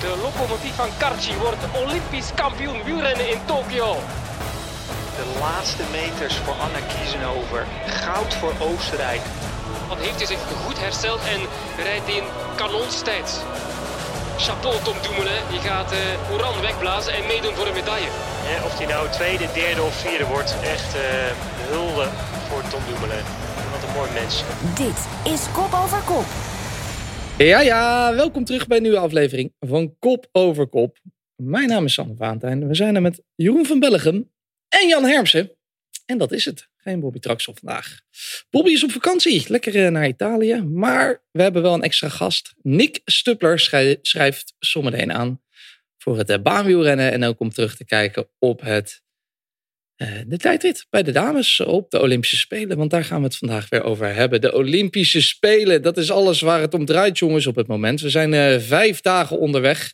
De locomotief van Karchi wordt Olympisch kampioen wielrennen in Tokio. De laatste meters voor Anna Kiezenhover. Goud voor Oostenrijk. Dan heeft hij zich goed hersteld en rijdt in kanonstijd. Chapeau Tom Dumoulin, je gaat uh, Oran wegblazen en meedoen voor een medaille. Ja, of hij nou tweede, derde of vierde wordt, echt uh, hulde voor Tom Dumoulin. Wat een mooi mens. Dit is Kop Over Kop. Ja, ja, welkom terug bij een nieuwe aflevering van Kop Over Kop. Mijn naam is Sander Vaantijn. We zijn er met Jeroen van Bellegem en Jan Hermsen. En dat is het. Geen Bobby Traxel vandaag. Bobby is op vakantie, lekker naar Italië. Maar we hebben wel een extra gast. Nick Stupler schrijft zometeen aan voor het baanwielrennen. En ook om terug te kijken op het, de tijdrit bij de dames op de Olympische Spelen. Want daar gaan we het vandaag weer over hebben. De Olympische Spelen, dat is alles waar het om draait jongens op het moment. We zijn vijf dagen onderweg.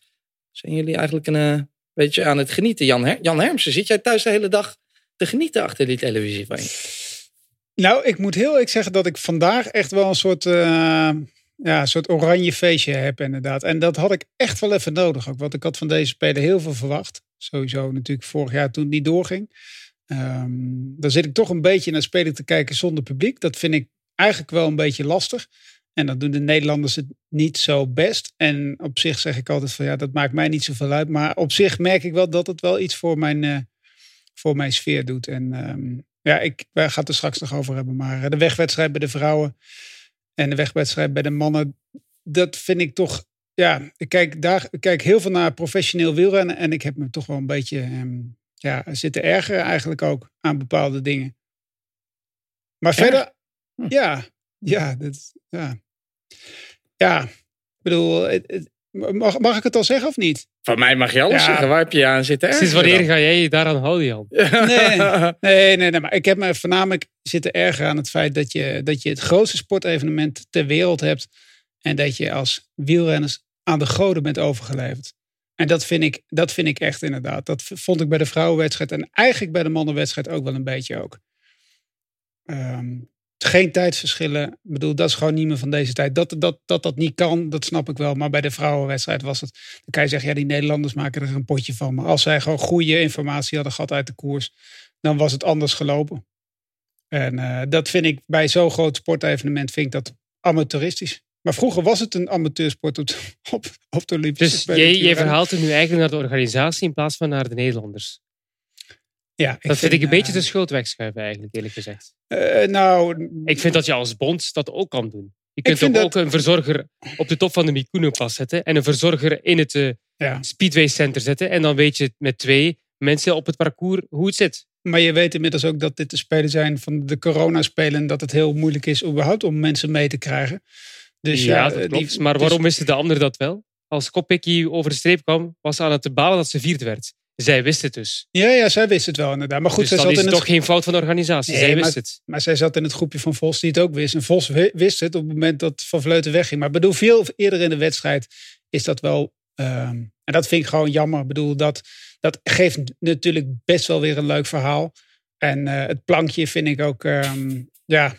Zijn jullie eigenlijk een beetje aan het genieten? Jan, Her Jan Hermsen, zit jij thuis de hele dag te genieten achter die televisie van je? Nou, ik moet heel eerlijk zeggen dat ik vandaag echt wel een soort, ja, een soort oranje feestje heb inderdaad. En dat had ik echt wel even nodig ook. Want ik had van deze spelen heel veel verwacht. Sowieso natuurlijk vorig jaar toen niet doorging. Um, dan zit ik toch een beetje naar spelen te kijken zonder publiek. Dat vind ik eigenlijk wel een beetje lastig. En dan doen de Nederlanders het niet zo best. En op zich zeg ik altijd van ja, dat maakt mij niet zoveel uit. Maar op zich merk ik wel dat het wel iets voor mijn, uh, voor mijn sfeer doet. En um, ja, ik, wij gaan het er straks nog over hebben. Maar de wegwedstrijd bij de vrouwen en de wegwedstrijd bij de mannen, dat vind ik toch. Ja, ik kijk, daar, ik kijk heel veel naar professioneel wielrennen. En ik heb me toch wel een beetje um, ja, zitten ergeren eigenlijk ook aan bepaalde dingen. Maar verder, hm. ja, ja, dat, ja. Ja, ik bedoel, het, het, Mag, mag ik het al zeggen of niet? Van mij mag je alles ja. zeggen. Waar heb je aan zitten Sinds wanneer ga jij je daaraan houden, Jan? Nee, nee, nee, nee, maar ik heb me voornamelijk zitten erger aan het feit dat je, dat je het grootste sportevenement ter wereld hebt. En dat je als wielrenners aan de goden bent overgeleverd. En dat vind ik, dat vind ik echt inderdaad. Dat vond ik bij de vrouwenwedstrijd en eigenlijk bij de mannenwedstrijd ook wel een beetje ook. Um, geen tijdsverschillen. Ik bedoel, dat is gewoon niet meer van deze tijd. Dat dat, dat dat niet kan, dat snap ik wel. Maar bij de vrouwenwedstrijd was het. Dan kan je zeggen, ja, die Nederlanders maken er een potje van. Maar als zij gewoon goede informatie hadden gehad uit de koers, dan was het anders gelopen. En uh, dat vind ik bij zo'n groot sportevenement vind ik dat amateuristisch. Maar vroeger was het een amateursport op, op, op de Olympische dus Spelen. Dus je verhaalt het nu eigenlijk naar de organisatie in plaats van naar de Nederlanders. Ja, ik dat vind, ik een uh, beetje de schuld wegschuiven eigenlijk, eerlijk gezegd. Uh, nou... Ik vind dat je als bond dat ook kan doen. Je kunt ook, dat... ook een verzorger op de top van de Mikuno-pas zetten en een verzorger in het uh, ja. Speedway Center zetten. En dan weet je met twee mensen op het parcours hoe het zit. Maar je weet inmiddels ook dat dit de spelen zijn van de coronaspelen. Dat het heel moeilijk is überhaupt om mensen mee te krijgen. Dus ja, ja dat klopt. Maar waarom dus... wisten de anderen dat wel? Als Kopecky over de streep kwam, was ze aan het balen dat ze vierde werd. Zij wist het dus. Ja, ja, zij wist het wel inderdaad. Maar goed, dus zij zat is in het toch geen fout van de organisatie. Nee, zij maar, wist het. Maar zij zat in het groepje van Vos die het ook wist. En Vos wist het op het moment dat Van Vleuten wegging. Maar bedoel, veel eerder in de wedstrijd is dat wel... Um, en dat vind ik gewoon jammer. Ik bedoel, dat, dat geeft natuurlijk best wel weer een leuk verhaal. En uh, het plankje vind ik ook... Um, ja,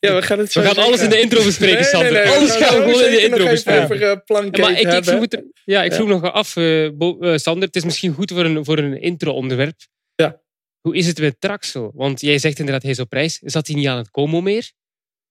ja, we gaan het zo We gaan alles in de intro bespreken, Nee, Sander. nee, nee, alles gaan we gewoon in de intro bespreken. planken Ja, maar ik, ik vroeg, het er- ja, ik vroeg nog af, eh, Bo- eh, Sander. Het is misschien goed voor een, voor een intro-onderwerp. Ja. Hoe is het met Traxel? Want jij zegt inderdaad, hij is op reis. Zat hij niet aan het Como meer?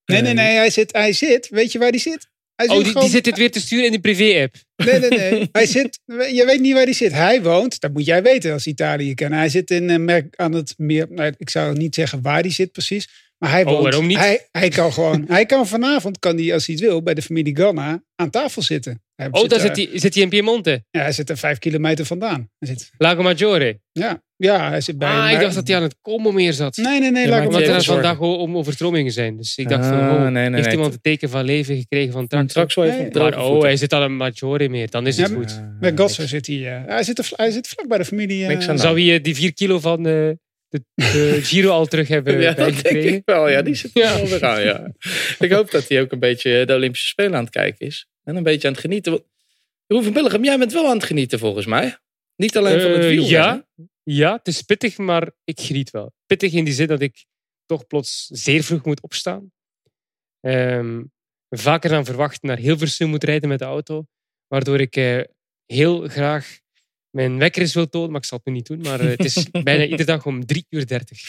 nee, nee, nee. Hij zit, hij zit. Weet je waar hij zit? Hij Oh, die, gewoon- die zit dit weer te sturen in de privé-app. Nee, nee, nee. Hij zit, je weet niet waar hij zit. Hij woont, dat moet jij weten als Italië kennen. Hij zit in, eh, merk aan het meer, nou, ik zou niet zeggen waar hij zit precies. Maar hij Oh, woont, waarom niet? Hij, hij kan gewoon, hij kan vanavond, kan hij, als hij het wil, bij de familie Ganna aan tafel zitten. Hij Oh, daar zit hij, zit hij in Piemonte. Ja, hij zit er vijf kilometer vandaan. Hij zit, Lago Maggiore. ja, ja, hij zit bij Ah, bij- ik dacht dat hij aan het Como meer zat. Nee, nee, nee. Ja, maar ik Omdat er vandaag om overstromingen zijn. Dus ik dacht van, Ah, oh, nee, nee, heeft nee. iemand een teken van leven gekregen van heeft Nee. een droge Maar oh, hij zit aan een Maggiore meer. Dan is het Ja, goed. Bij Gosso zit hij. eh, hij, zit er, hij zit vlak bij de familie. eh, Niks aan de Zou hij eh, die vier kilo van eh, de, de Giro al terug hebben Ja, dat denk ik wel. Ja, die zit Ja. wel weer aan. Ja. Ik hoop dat hij ook een beetje de Olympische Spelen aan het kijken is. En een beetje aan het genieten. Jeroen van Billigem, jij bent wel aan het genieten volgens mij. Niet alleen van het Eh, wiel. ja. Ja, het is pittig, maar ik geniet wel. Pittig in die zin dat ik toch plots zeer vroeg moet opstaan. Ehm, vaker dan verwacht naar Hilversum moet rijden met de auto. Waardoor ik eh, heel graag mijn wekker is wil tonen, maar ik zal het nu niet doen. Maar het is bijna iedere dag om 3 uur 30.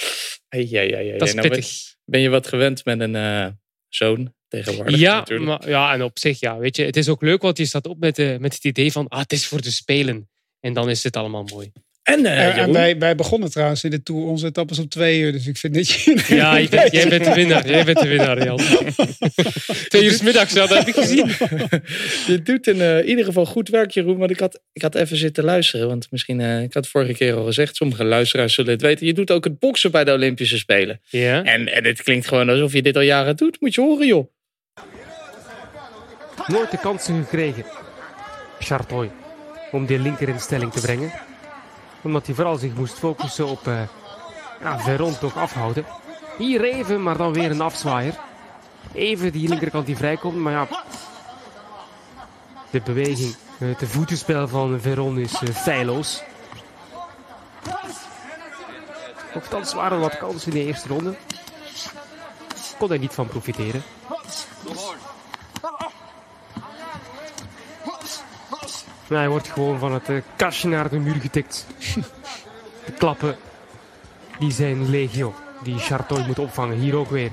Ja, ja, ja, Dat is nou. Ben je wat gewend met een zoon tegenwoordig? Ja, natuurlijk. maar, ja, en op zich, ja, weet je, het is ook leuk, want je staat op met, de, met het idee van, ah, het is voor de Spelen. En dan is het allemaal mooi. En, uh, en wij, wij begonnen trouwens in de Tour onze etappes om twee uur. Dus ik vind dat je... Ja, je bent, jij bent de winnaar. Jij bent de winnaar, Jan. twee uur 's middags, ja, dat heb ik gezien. je doet in uh, ieder geval goed werk, Jeroen. Want ik had, ik had even zitten luisteren. Want misschien, uh, ik had vorige keer al gezegd, sommige luisteraars zullen het weten. Je doet ook het boksen bij de Olympische Spelen. Ja. En, en het klinkt gewoon alsof je dit al jaren doet. Moet je horen, joh. Nooit de kansen gekregen. Chartoy. Om die linker in stelling te brengen omdat hij vooral zich moest focussen op uh, ja, Veron toch afhouden. Hier even, maar dan weer een afzwaaier. Even die linkerkant die vrijkomt, maar ja. De beweging, het de voetenspel van Veron is uh, feilloos. Nochtans waren wat kansen in de eerste ronde. Kon hij niet van profiteren. Maar hij wordt gewoon van het uh, kastje naar de muur getikt. de klappen, die zijn legio. Die Chartoy moet opvangen. Hier ook weer.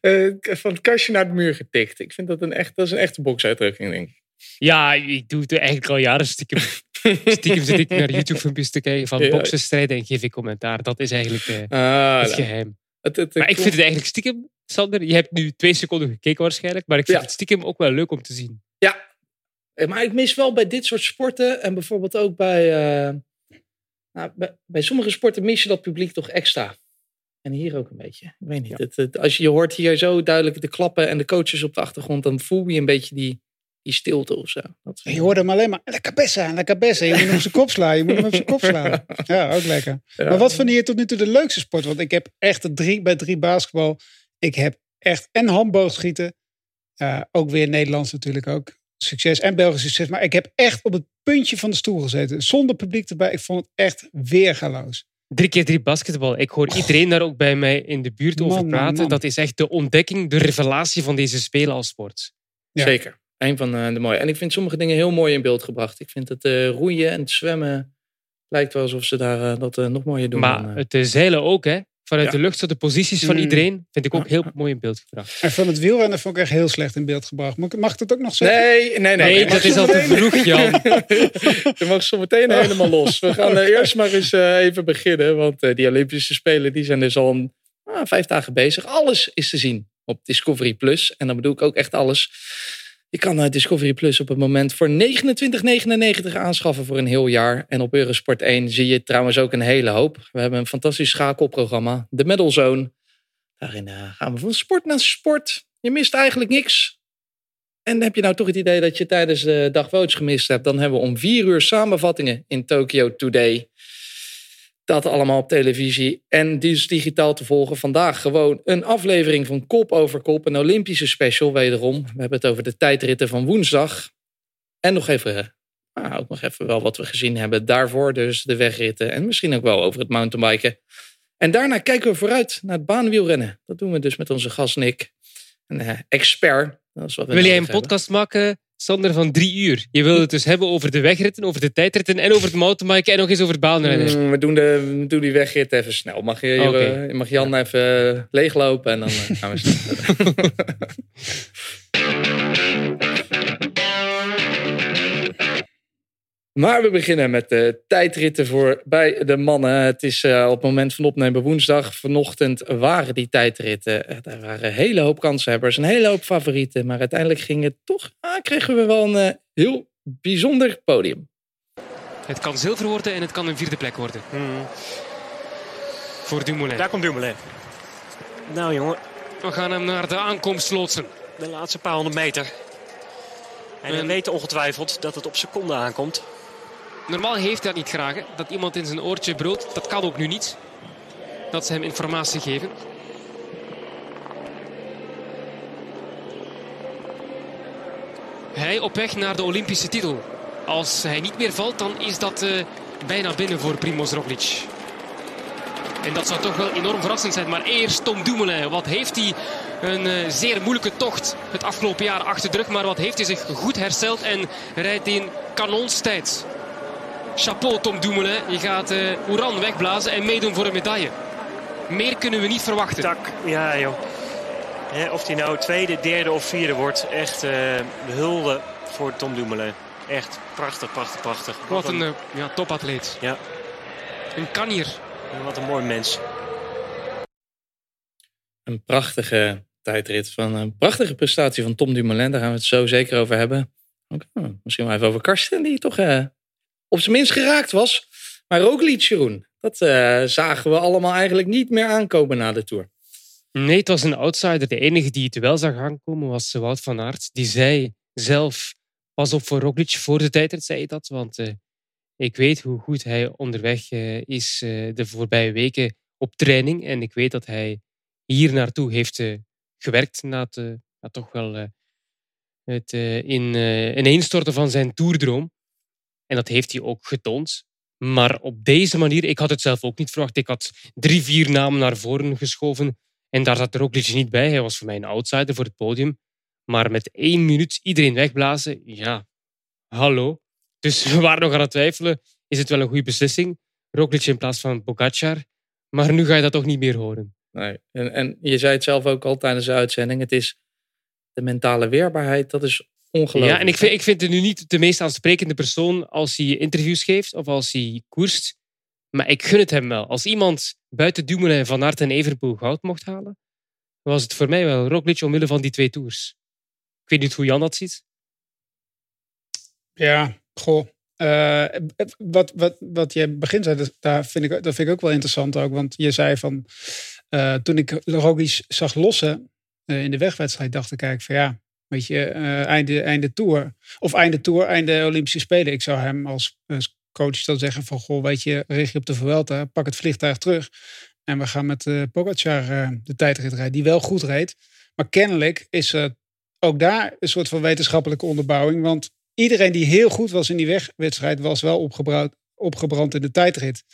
Uh, van het kastje naar de muur getikt. Ik vind dat een, echt, dat is een echte boksuitdrukking, denk ik. Ja, ik doe het eigenlijk al jaren stiekem. stiekem zit ik naar YouTube-filmpjes te kijken van ja. boksenstrijden en geef ik commentaar. Dat is eigenlijk uh, ah, het geheim. Het, het, maar ik vind het eigenlijk stiekem, Sander, je hebt nu twee seconden gekeken waarschijnlijk, maar ik vind ja. het stiekem ook wel leuk om te zien. Ja, maar ik mis wel bij dit soort sporten en bijvoorbeeld ook bij, uh, nou, bij, bij, sommige sporten mis je dat publiek toch extra. En hier ook een beetje. Ik weet niet. Ja. Het, het, als je, je hoort hier zo duidelijk de klappen en de coaches op de achtergrond, dan voel je een beetje die, die stilte of zo. Dat je hoort hem alleen maar, lekker bessa, lekker bessa. Je moet hem op zijn kop slaan, je moet hem op zijn kop slaan. Ja, ook lekker. Ja. Maar wat vond je tot nu toe de leukste sport? Want ik heb echt drie bij drie basketbal. Ik heb echt en handboogschieten. Uh, ook weer Nederlands natuurlijk ook succes en Belgisch succes. Maar ik heb echt op het puntje van de stoel gezeten. Zonder publiek erbij. Ik vond het echt weergaloos. Drie keer drie basketbal. Ik hoor iedereen daar ook bij mij in de buurt over praten. Man. Dat is echt de ontdekking, de revelatie van deze spelen als sport. Ja. Zeker. Een van de mooie. En ik vind sommige dingen heel mooi in beeld gebracht. Ik vind het uh, roeien en het zwemmen. Lijkt wel alsof ze daar uh, dat uh, nog mooier doen. Maar dan, het zeilen ook, hè? Vanuit ja. de lucht, zo de posities van iedereen, vind ik ook heel mooi in beeld gebracht. En van het wielrennen vond ik echt heel slecht in beeld gebracht. Mag ik het ook nog zeggen? Nee, nee, nee. nee dat is al te vroeg, Jan. Je mag zo meteen helemaal los. We gaan uh, eerst maar eens uh, even beginnen. Want uh, die Olympische Spelen die zijn dus al een, ah, vijf dagen bezig. Alles is te zien op Discovery Plus. En dan bedoel ik ook echt alles. Je kan Discovery Plus op het moment voor 29,99 aanschaffen voor een heel jaar. En op Eurosport 1 zie je trouwens ook een hele hoop. We hebben een fantastisch schakelprogramma, de Medal Zone. Daarin uh, gaan we van sport naar sport. Je mist eigenlijk niks. En heb je nou toch het idee dat je tijdens de dag gemist hebt? Dan hebben we om vier uur samenvattingen in Tokyo Today. Dat allemaal op televisie en dus digitaal te volgen. Vandaag gewoon een aflevering van Kop over Kop. Een Olympische special wederom. We hebben het over de tijdritten van woensdag. En nog even, nou, ook nog even wel wat we gezien hebben daarvoor. Dus de wegritten en misschien ook wel over het mountainbiken. En daarna kijken we vooruit naar het baanwielrennen. Dat doen we dus met onze gast Nick. Een uh, expert. Dat is wat we Wil jij een podcast maken Sander van drie uur. Je wil het dus hebben over de wegritten, over de tijdritten en over het mountainbiken en nog eens over het baanrennen. Mm, we, doen de, we doen die wegrit even snel. Mag, je, okay. uh, mag Jan even uh, leeglopen en dan uh, gaan we snel Maar we beginnen met de tijdritten voor bij de mannen. Het is uh, op het moment van opnemen woensdag. Vanochtend waren die tijdritten. Er waren een hele hoop kanshebbers, een hele hoop favorieten. Maar uiteindelijk ging het toch, ah, kregen we wel een uh, heel bijzonder podium. Het kan zilver worden en het kan een vierde plek worden. Hmm. Voor Dumoulin. Daar komt Dumoulin. Nou jongen. We gaan hem naar de aankomst loodsen. De laatste paar honderd meter. En we weten ongetwijfeld dat het op seconden aankomt. Normaal heeft hij dat niet graag, hè? dat iemand in zijn oortje brult. Dat kan ook nu niet. Dat ze hem informatie geven. Hij op weg naar de Olympische titel. Als hij niet meer valt, dan is dat uh, bijna binnen voor Primoz Roglic. En dat zou toch wel enorm verrassend zijn. Maar eerst Tom Dumoulin. Wat heeft hij een uh, zeer moeilijke tocht het afgelopen jaar achter de rug. Maar wat heeft hij zich goed hersteld en rijdt in kanonstijd. Chapeau Tom Dumoulin. Je gaat uh, Oeran wegblazen en meedoen voor een medaille. Meer kunnen we niet verwachten. Tak, ja joh. of hij nou tweede, derde of vierde wordt. Echt uh, hulde voor Tom Dumoulin. Echt prachtig, prachtig, prachtig. Wat, een, een ja, topatleet. Ja. Een kanier. Wat een mooi mens. Een prachtige tijdrit van een prachtige prestatie van Tom Dumoulin. Daar gaan we het zo zeker over hebben. Okay, misschien wel even over Karsten, die toch uh, op zijn minst geraakt was. Maar Roglic, Jeroen, dat uh, zagen we allemaal eigenlijk niet meer aankomen na de Tour. Nee, het was een outsider. De enige die het wel zag aankomen was Wout van Aert. Die zei zelf, pas op voor Roglic voor de tijdrit, zei hij dat. Want uh, ik weet hoe goed hij onderweg is de voorbije weken op training. En ik weet dat hij hier naartoe heeft gewerkt na het toch wel het in, ineenstorten van zijn toerdroom. En dat heeft hij ook getoond. Maar op deze manier, ik had het zelf ook niet verwacht. Ik had drie, vier namen naar voren geschoven. En daar zat Roglic niet bij. Hij was voor mij een outsider voor het podium. Maar met één minuut iedereen wegblazen, ja, hallo. Dus we waren nog aan het twijfelen. Is het wel een goede beslissing? Roglic in plaats van Pogacar. Maar nu ga je dat toch niet meer horen. Nee. En, en je zei het zelf ook al tijdens de uitzending. Het is de mentale weerbaarheid, dat is ongelooflijk. Ja, en ik vind, ik vind het nu niet de meest aansprekende persoon als hij interviews geeft of als hij koerst. Maar ik gun het hem wel. Als iemand buiten Dumoulin, Van Aert en Everpool goud mocht halen, was het voor mij wel Roglic omwille van die twee tours. Ik weet niet hoe Jan dat ziet. Ja, goh. Uh, wat, wat, wat je begint zei, daar vind ik, dat vind ik ook wel interessant ook. Want je zei van, uh, toen ik Roglic zag lossen uh, in de wegwedstrijd, dacht ik eigenlijk van ja, weet je, einde, einde tour. Of einde tour, einde Olympische Spelen. Ik zou hem als, coach dan zeggen van, goh, weet je, richt je op de Vuelta, pak het vliegtuig terug. En we gaan met uh, Pogacar de tijdrit rijden, die wel goed reed. Maar kennelijk is ook daar een soort van wetenschappelijke onderbouwing. Want iedereen die heel goed was in die wegwedstrijd, was wel opgebrand in de tijdrit.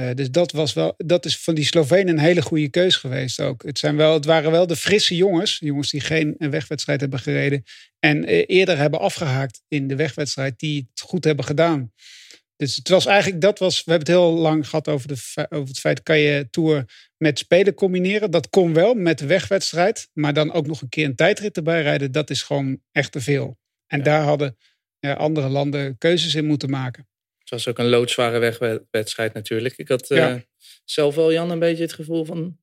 Uh, dus dat, was wel, dat is van die Slovenen een hele goede keus geweest ook. Het, zijn wel, het waren wel de frisse jongens, jongens die geen wegwedstrijd hebben gereden en uh, eerder hebben afgehaakt in de wegwedstrijd, die het goed hebben gedaan. Dus het was eigenlijk, dat was, we hebben het heel lang gehad over, de, over het feit, kan je Tour met spelen combineren? Dat kon wel met de wegwedstrijd, maar dan ook nog een keer een tijdrit erbij rijden, dat is gewoon echt te veel. En daar hadden ja, andere landen keuzes in moeten maken. Het was ook een loodzware wegwedstrijd natuurlijk. Ik had uh, zelf wel, Jan, een beetje het gevoel van...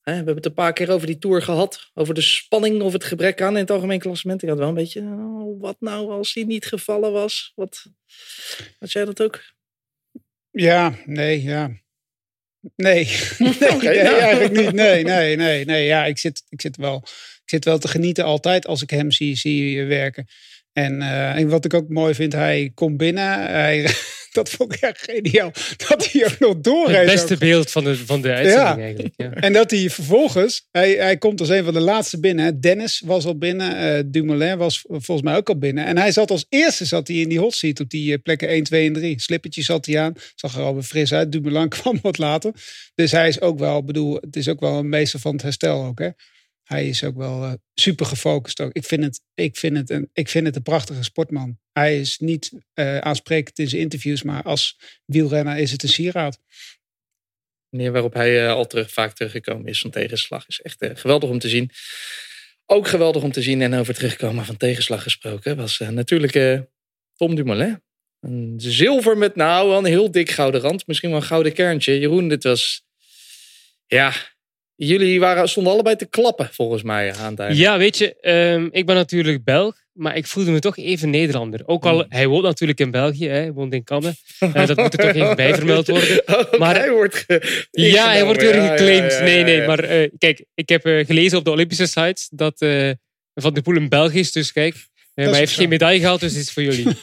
Hè, we hebben het een paar keer over die Tour gehad. Over de spanning of het gebrek aan in het algemeen klassement. Ik had wel een beetje, oh, wat nou als hij niet gevallen was? Wat, had jij dat ook? Ja, nee, ja. Nee, nee, okay, nee eigenlijk niet. Nee, nee, nee, nee. Ja, ik zit, ik, zit wel, ik zit wel te genieten altijd als ik hem zie, zie werken. En, uh, en, wat ik ook mooi vind, hij komt binnen. Hij, dat vond ik echt geniaal. Dat hij ook nog doorreed. Het beste beeld van de, van de uitzending ja. eigenlijk. Ja. En dat hij vervolgens, hij, hij komt als een van de laatste binnen. Dennis was al binnen. Uh, Dumoulin was volgens mij ook al binnen. En hij zat als eerste zat hij in die hot seat op die plekken 1, 2 en 3. Slippertje zat hij aan. Zag er alweer fris uit. Dumoulin kwam wat later. Dus hij is ook wel, bedoel, het is ook wel een meester van het herstel ook hè hij is ook wel uh, super gefocust. Ook. Ik, vind het, ik, vind het een, ik vind het een prachtige sportman. Hij is niet uh, aansprekend in zijn interviews, maar als wielrenner is het een sieraad. De manier waarop hij uh, al terug, vaak teruggekomen is van tegenslag is echt geweldig om te zien. Ook geweldig om te zien en over terugkomen van tegenslag gesproken was natuurlijk Tom Dumoulin. Een zilver met nou een heel dik gouden rand. Misschien wel een gouden kerntje. Jeroen, dit was... Ja, Jullie waren, stonden allebei te klappen, volgens mij, aan het einde. Ja, weet je, um, ik ben natuurlijk Belg, maar ik voelde me toch even Nederlander. Ook al, hmm. hij woont natuurlijk in België, hè, hij woont in Kammen. Uh, dat moet er toch even bij vermeld worden. Maar, hij wordt Ja, hij wordt weer geclaimd. Ja, ja, ja, nee, nee, maar uh, kijk, ik heb uh, gelezen op de Olympische sites dat Van der Poel een Belg is, dus kijk... maar hij heeft geen medaille gehaald, dus het is voor jullie.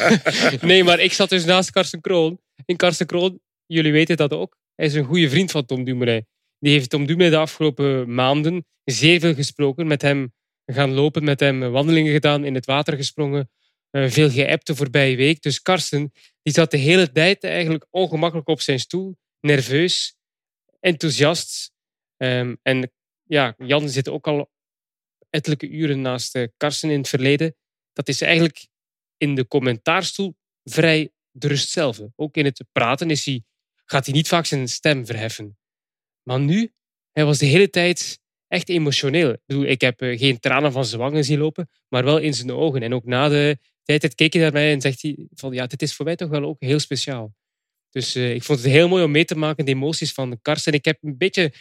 nee, maar ik zat dus naast Karsten Kroon. En Karsten Kroon, jullie weten dat ook. Hij is een goede vriend van Tom Dumoulin. Die heeft Tom de afgelopen maanden zeer veel gesproken. Met hem gaan lopen, met hem wandelingen gedaan, in het water gesprongen. Uh, veel geappt de voorbije week. Dus Karsten die zat de hele tijd eigenlijk ongemakkelijk op zijn stoel. Nerveus, enthousiast. Um, en ja, Jan zit ook al ettelijke uren naast uh, Karsten in het verleden. Dat is eigenlijk in de commentaarstoel vrij de rust zelf. Ook in het praten is hij, gaat hij niet vaak zijn stem verheffen. Maar nu, hij was de hele tijd echt emotioneel. Ik, bedoel, ik heb geen tranen van zijn wangen zien lopen, maar wel in zijn ogen. En ook na de tijd keek hij naar mij en zegt hij van ja, dit is voor mij toch wel ook heel speciaal. Dus uh, ik vond het heel mooi om mee te maken, de emoties van Karsten. Ik heb een beetje,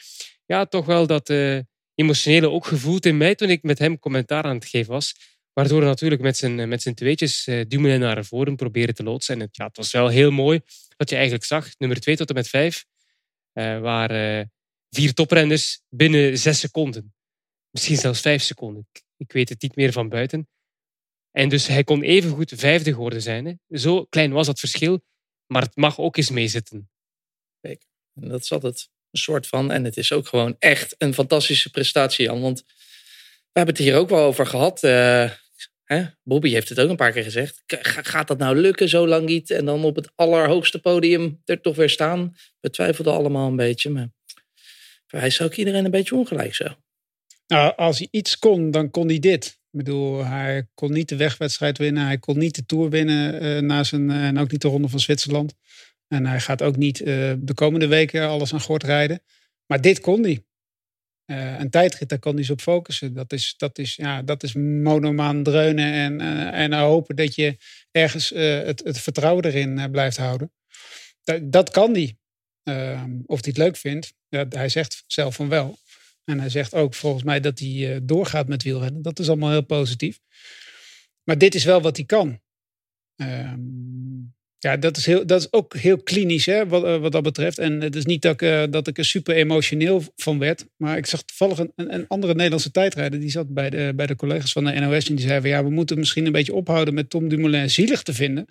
ja, toch wel dat uh, emotionele ook gevoeld in mij toen ik met hem commentaar aan het geven was. Waardoor natuurlijk met zijn, met zijn tweetjes uh, naar voren proberen te loodsen. En het, ja, het was wel heel mooi dat je eigenlijk zag, nummer 2 tot en met 5, waar vier toprenners binnen zes seconden. Misschien zelfs vijf seconden. Ik, weet het niet meer van buiten. En dus hij kon evengoed vijfde geworden zijn. Hè. Zo klein was dat verschil. Maar het mag ook eens meezitten. Zeker. En dat is altijd een soort van. En het is ook gewoon echt een fantastische prestatie, Jan. Want we hebben het hier ook wel over gehad. Uh, Bobby heeft het ook een paar keer gezegd. Gaat dat nou lukken zo lang niet? En dan op het allerhoogste podium er toch weer staan? We twijfelden allemaal een beetje. Maar hij is ook iedereen een beetje ongelijk zo. Nou, als hij iets kon, dan kon hij dit. Ik bedoel, hij kon niet de wegwedstrijd winnen. Hij kon niet de Tour winnen uh, na zijn, uh, en ook niet de Ronde van Zwitserland. En hij gaat ook niet uh, de komende weken alles aan gort rijden. Maar dit kon hij. Een tijdrit, daar kon hij op focussen. Dat is, dat is, ja, dat is monomaan dreunen en, en hopen dat je ergens het, het vertrouwen erin blijft houden. Dat, dat kan hij. Ehm, of hij het leuk vindt, hij zegt zelf van wel. En hij zegt ook volgens mij dat hij doorgaat met wielrennen. Dat is allemaal heel positief. Maar dit is wel wat hij kan. Ja, dat is, heel, dat is ook heel klinisch hè, wat, uh, wat dat betreft. En het is niet dat ik, uh, dat ik er super emotioneel van werd. Maar ik zag toevallig een, een andere Nederlandse tijdrijder. Die zat bij de, bij de collega's van de NOS. En die zei van ja, we moeten misschien een beetje ophouden met Tom Dumoulin zielig te vinden.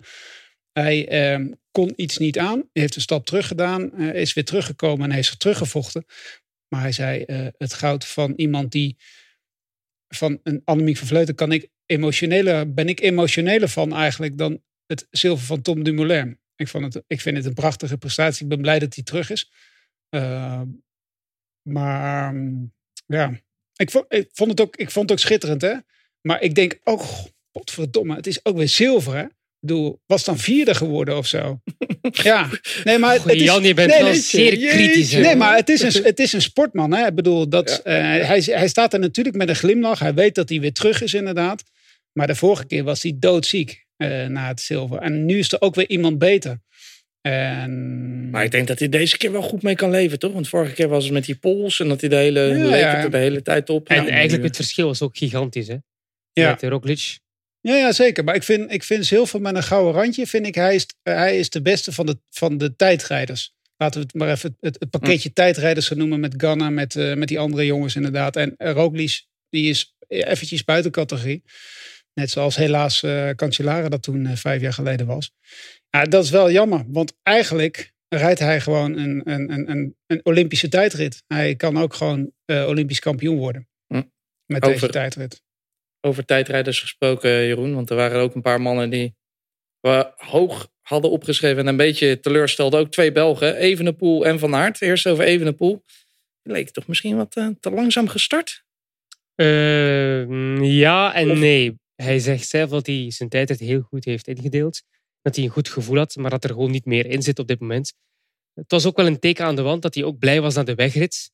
Hij ehm, kon iets niet aan, heeft een stap terug gedaan, is weer teruggekomen en heeft zich teruggevochten. Maar hij zei, het goud van iemand die, van een Annemiek van Vleuten, kan ik emotioneler, ben ik emotioneler van eigenlijk dan het zilver van Tom Dumoulin. Ik, vond het, ik vind het een prachtige prestatie. Ik ben blij dat hij terug is. Uh, maar ja, ik vond, ik vond, het ook, ik vond het ook schitterend, hè. Maar ik denk ook, oh, potverdomme, het is ook weer zilver, hè bedoel, was dan vierde geworden of zo. ja, nee, maar het is, Jan, je bent wel zeer kritisch. Nee, maar het is een, het is een sportman. Hè? Ik bedoel, dat, ja. uh, hij, hij staat er natuurlijk met een glimlach. Hij weet dat hij weer terug is, inderdaad. Maar de vorige keer was hij doodziek uh, na het zilver. En nu is er ook weer iemand beter. En... Maar ik denk dat hij deze keer wel goed mee kan leven, toch? Want vorige keer was het met die pols en dat hij de hele, ja, ja. de hele tijd op. En nou, eigenlijk het verschil was ook gigantisch, hè? Ja. Met Roglic ja, ja, zeker. Maar ik vind, ik vind zilver met een gouden randje, vind ik, hij is, hij is de beste van de, van de tijdrijders. Laten we het maar even het, het pakketje hm. tijdrijders gaan noemen met Ganna, met, uh, met die andere jongens inderdaad. En uh, Roglic, die is eventjes buiten categorie. Net zoals helaas uh, Cancellara dat toen vijf jaar geleden was. Ja, dat is wel jammer, want eigenlijk rijdt hij gewoon een, een, een, een Olympische tijdrit. Hij kan ook gewoon Olympisch kampioen worden hm. met Over. deze tijdrit over tijdrijders gesproken, Jeroen. Want er waren ook een paar mannen die we hoog hadden opgeschreven en een beetje teleurstelden. Ook twee Belgen, Evenepoel en Van Aert. Eerst over Evenepoel. Leek toch misschien wat uh, te langzaam gestart? Uh, ja en of... nee. Hij zegt zelf dat hij zijn tijdrit heel goed heeft ingedeeld. Dat hij een goed gevoel had, maar dat er gewoon niet meer in zit op dit moment. Het was ook wel een teken aan de wand dat hij ook blij was naar de wegrit.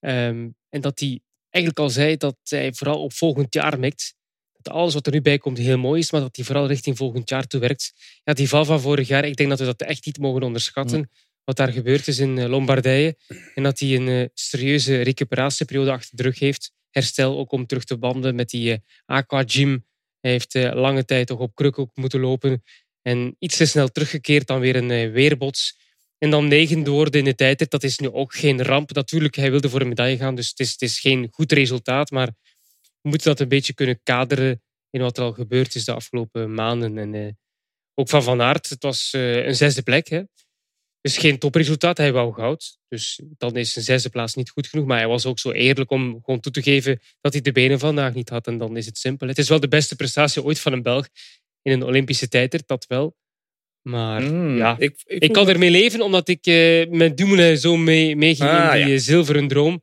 Um, en dat hij eigenlijk al zei dat hij vooral op volgend jaar mikt. Dat alles wat er nu bij komt heel mooi is, maar dat hij vooral richting volgend jaar toe werkt. Ja, die val van vorig jaar, ik denk dat we dat echt niet mogen onderschatten. Wat daar gebeurd is in eh, Lombardije. En dat hij een uh, serieuze recuperatieperiode achter de rug heeft. Herstel ook om terug te banden met die uh, aqua gym. Hij heeft lange tijd toch op kruk ook moeten lopen. En iets te snel teruggekeerd, dan weer een weerbots. En dan negende worden in de tijdrit, dat is nu ook geen ramp. Natuurlijk, hij wilde voor een medaille gaan, dus het is, het is geen goed resultaat. Maar we moeten dat een beetje kunnen kaderen in wat er al gebeurd is de afgelopen maanden. En ook van Van Aert, het was een zesde plek. Hè. Dus geen topresultaat, hij wou goud. Dus dan is een zesde plaats niet goed genoeg. Maar hij was ook zo eerlijk om gewoon toe te geven dat hij de benen vandaag niet had. En dan is het simpel. Het is wel de beste prestatie ooit van een Belg in een Olympische tijdrit, dat wel. Maar mm, ja, ik, ik, ik kan ermee leven omdat ik uh, met Dumoulin zo mee, meeging ah, in die ja. zilveren droom.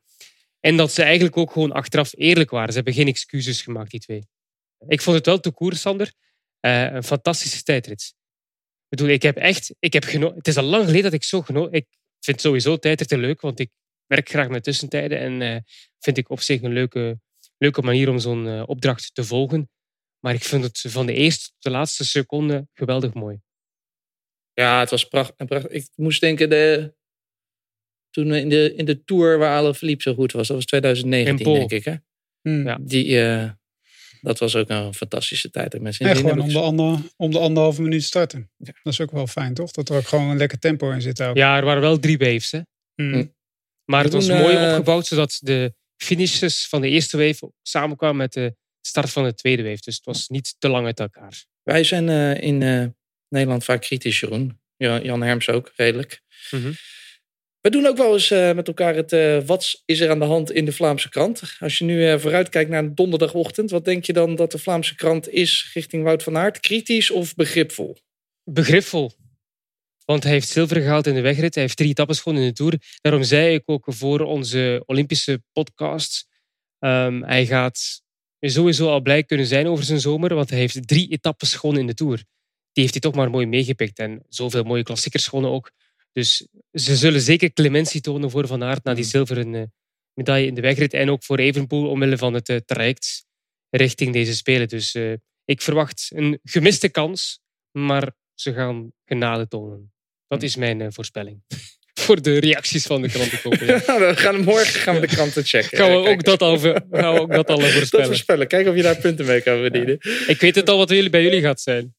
En dat ze eigenlijk ook gewoon achteraf eerlijk waren. Ze hebben geen excuses gemaakt, die twee. Ik vond het wel te koers, Sander. Uh, een fantastische tijdrit. Ik bedoel, ik heb echt, ik heb genoten. Het is al lang geleden dat ik zo genoten. Ik vind sowieso tijdritten leuk, want ik werk graag met tussentijden en uh, vind ik op zich een leuke, leuke manier om zo'n uh, opdracht te volgen. Maar ik vind het van de eerste tot de laatste seconde geweldig mooi. Ja, het was prachtig. Ik moest denken, de, toen in de, in de tour waar Alaphilippe zo goed was, dat was 2019 denk ik. Hè? Hmm. Ja. Die, uh, dat was ook een fantastische tijd. Mensen ja, gewoon om de, ander, om de anderhalve minuut starten. Ja. Dat is ook wel fijn, toch? Dat er ook gewoon een lekker tempo in zit. Ook. Ja, er waren wel drie waves. Hè? Hmm. Maar het was mooi opgebouwd, zodat de finishes van de eerste wave samenkwamen met de start van de tweede wave. Dus het was niet te lang uit elkaar. Wij zijn uh, in uh, Nederland vaak kritisch, Jeroen. Jan Herms ook, redelijk. Mm -hmm. We doen ook wel eens uh, met elkaar het uh, wat is er aan de hand in de Vlaamse krant. Als je nu uh, vooruitkijkt naar donderdagochtend, wat denk je dan dat de Vlaamse krant is richting Wout van Aert? Kritisch of begripvol? Begripvol. Want hij heeft zilver gehaald in de wegrit. Hij heeft drie etappes gewonnen in de Tour. Daarom zei ik ook voor onze Olympische podcast. Um, hij gaat sowieso al blij kunnen zijn over zijn zomer, want hij heeft drie etappes gewonnen in de Tour. Die heeft hij toch maar mooi meegepikt. En zoveel mooie klassiekers gewonnen ook. Dus ze zullen zeker clementie tonen voor Van Aert na die zilveren uh, medaille in de wegrit. En ook voor Evenpoel omwille van het uh, traject richting deze Spelen. Dus uh, ik verwacht een gemiste kans, maar ze gaan genade tonen. Dat is mijn voorspelling. voor de reacties van de krantenkoper. Ja. we gaan morgen gaan we de kranten checken. gaan, we ook dat al, gaan we ook dat al voorspellen. Dat voorspellen. Kijken of je daar punten mee kan verdienen. Ja. Ik weet het al wat jullie, bij jullie gaat zijn.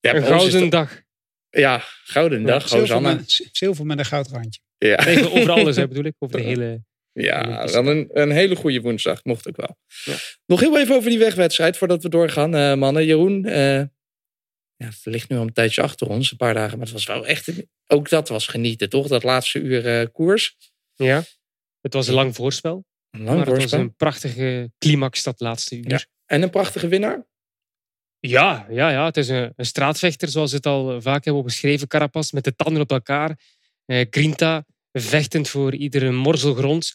Een gouden dag. Ja, gouden dag. Zilver Hosanna. zilver met een goudrandje. Ja. Over alles hè, bedoel ik. Over de hele... Ja, dan een, een hele goede woensdag. Mocht ook wel. Ja. Nog heel even over die wegwedstrijd voordat we doorgaan. Uh, mannen, Jeroen. Uh, ja, het ligt nu al een tijdje achter ons. Een paar dagen. Maar het was wel echt... Ook dat was genieten, toch? Dat laatste uur uh, koers. Ja. Het was een lang voorspel. Een lang maar voorspel. het was een prachtige climax dat laatste uur. Ja. En een prachtige winnaar? Ja, ja, ja. het is een, straatvechter, zoals we het al vaak hebben beschreven. Carapas met de tanden op elkaar. Eh, Grinta vechtend voor iedere morsel grond.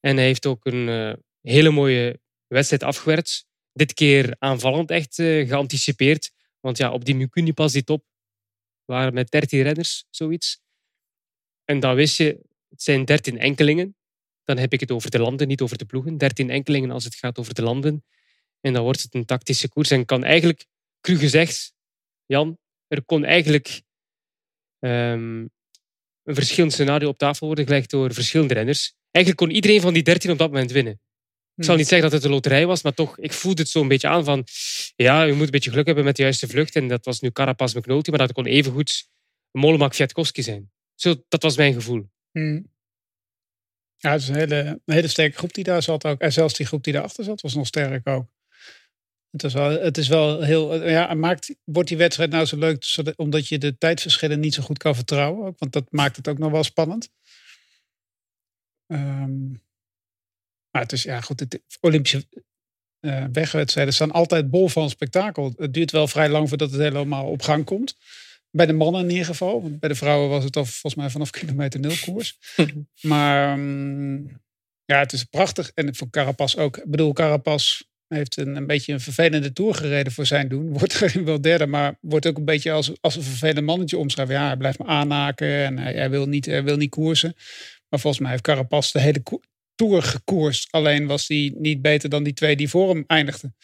En hij heeft ook een uh, hele mooie wedstrijd afgewerkt. Dit keer aanvallend echt uh, geanticipeerd. Want ja, op die Mikuni pas die top waren met 13 renners, zoiets. En dan wist je, het zijn 13 enkelingen. Dan heb ik het over de landen, niet over de ploegen. 13 enkelingen als het gaat over de landen. En dan wordt het een tactische koers. En kan eigenlijk, cru gezegd, Jan, er kon eigenlijk um, een verschillend scenario op tafel worden gelegd door verschillende renners. Eigenlijk kon iedereen van die 13 op dat moment winnen. Ik zal niet zeggen dat het een loterij was, maar toch, ik voelde het zo een beetje aan van ja, je moet een beetje geluk hebben met de juiste vlucht. En dat was nu Carapaz McNulty, maar dat kon evengoed Molemak Kwiatkowski zijn. Zo, dat was mijn gevoel. Hmm. Ja, het is een hele, een hele sterke groep die daar zat ook. En zelfs die groep die daarachter zat, was nog sterk ook. Het is wel, het is wel heel. Ja, maakt, wordt die wedstrijd nou zo leuk zodat, omdat je de tijdverschillen niet zo goed kan vertrouwen? Ook, want dat maakt het ook nog wel spannend. Um, maar het is ja goed, het, Olympische uh, wegwedstrijden staan altijd bol van spektakel. Het duurt wel vrij lang voordat het helemaal op gang komt. Bij de mannen in ieder geval. Want bij de vrouwen was het al volgens mij vanaf kilometer nul koers. maar um, ja, het is prachtig. En voor Carapaz ook. Ik bedoel, Carapaz heeft een, een beetje een vervelende tour gereden voor zijn doen. Wordt er wel derde, maar wordt ook een beetje als, als een vervelend mannetje omschrijven. Ja, hij blijft me aanhaken en hij, hij, wil niet, hij wil niet koersen. Maar volgens mij heeft Carapaz de hele Tour gekoerst. Alleen was hij niet beter dan die twee die voor hem eindigden.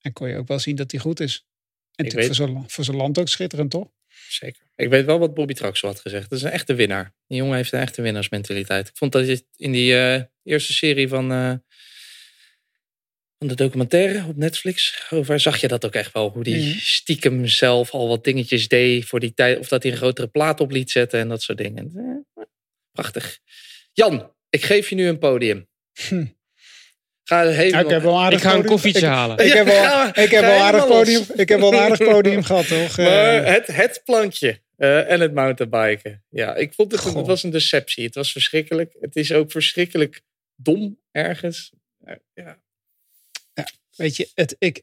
En kon je ook wel zien dat hij goed is. En natuurlijk weet... voor, zijn, voor zijn land ook schitterend, toch? Zeker. Ik weet wel wat Bobby Traxel had gezegd. Dat is een echte winnaar. Die jongen heeft een echte winnaarsmentaliteit. Ik vond dat in die uh, eerste serie van, uh, van de documentaire op Netflix over zag je dat ook echt wel. Hoe die mm. stiekem zelf al wat dingetjes deed voor die tijd. Of dat hij een grotere plaat op liet zetten en dat soort dingen. Eh, prachtig. Jan, ik geef je nu een podium. Hm. Ga helemaal... ik heb wel aardig ik ga een podium. koffietje ik, halen. Ik, heb wel, ik heb wel aardig podium. Ik heb wel een aardig podium gehad, toch? Maar Eh, het, het plankje uh, en het mountainbiken. Ja, ik vond het, het was een deceptie. Het was verschrikkelijk. Het is ook verschrikkelijk dom ergens. Uh, ja. Weet je, het, ik,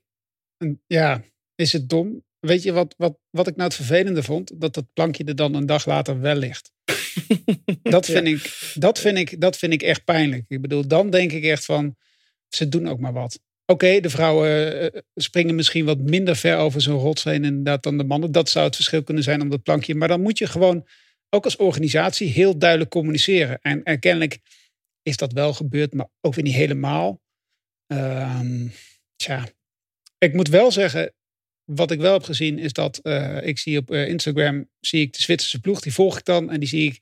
ja, is het dom? Weet je wat, wat, wat ik nou het vervelende vond? Dat dat plankje er dan een dag later wel ligt. dat, vind ik, dat, vind ik, dat vind ik echt pijnlijk. Ik bedoel, dan denk ik echt van, ze doen ook maar wat. Oké, de vrouwen eh, springen misschien wat minder ver over zo'n rots heen inderdaad dan de mannen. Dat zou het verschil kunnen zijn om dat plankje. Maar dan moet je gewoon ook als organisatie heel duidelijk communiceren. En, en kennelijk is dat wel gebeurd, maar ook weer niet helemaal. Um, tja, ik moet wel zeggen, wat ik wel heb gezien is dat uh, ik zie op uh, Instagram zie ik de Zwitserse ploeg, die volg ik dan en die zie ik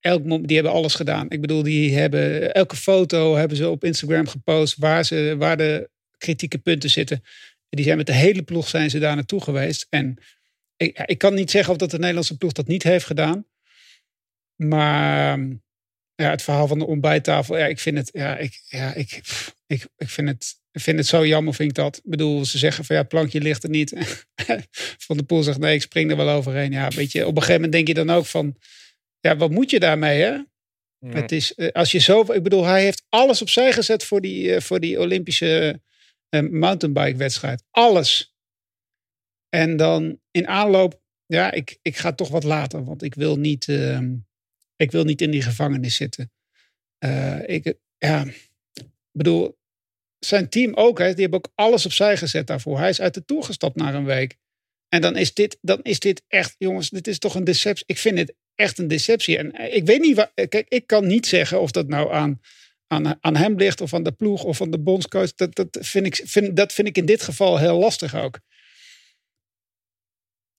elk moment, die hebben alles gedaan. Ik bedoel, die hebben elke foto hebben ze op Instagram gepost waar, ze, waar de kritieke punten zitten. Die zijn met de hele ploeg zijn ze daar naartoe geweest. En ik, ik kan niet zeggen of dat de Nederlandse ploeg dat niet heeft gedaan. Maar ja, het verhaal van de ontbijttafel, ja, ik vind het, ja, ik, ja, ik, ik, ik vind het, ik vind het zo jammer, vind ik dat. Ik bedoel, ze zeggen van ja, het plankje ligt er niet. van de Poel zegt nee, ik spring er wel overheen. Ja, weet je, op een gegeven moment denk je dan ook van, ja, wat moet je daarmee, hè? Het is, eh, als je zo, ik bedoel, hij heeft alles opzij gezet voor die, eh, voor die Olympische uh, mountainbike wedstrijd. Alles. En dan in aanloop, ja, ik, ik ga toch wat later, want ik wil niet, uh, ik wil niet in die gevangenis zitten. Uh, ik, ja, bedoel, zijn team ook, hè, die hebben ook alles opzij gezet daarvoor. Hij is uit de tour gestapt na een week. En dan is dit, dan is dit echt, jongens, dit is toch een deceptie. Ik vind het echt een deceptie. En eh, ik weet niet, waar, kijk, ik kan niet zeggen of dat nou aan, aan, aan hem ligt of aan de ploeg of aan de bondscoach. Dat, dat, vind ik, vind, dat vind ik in dit geval heel lastig ook.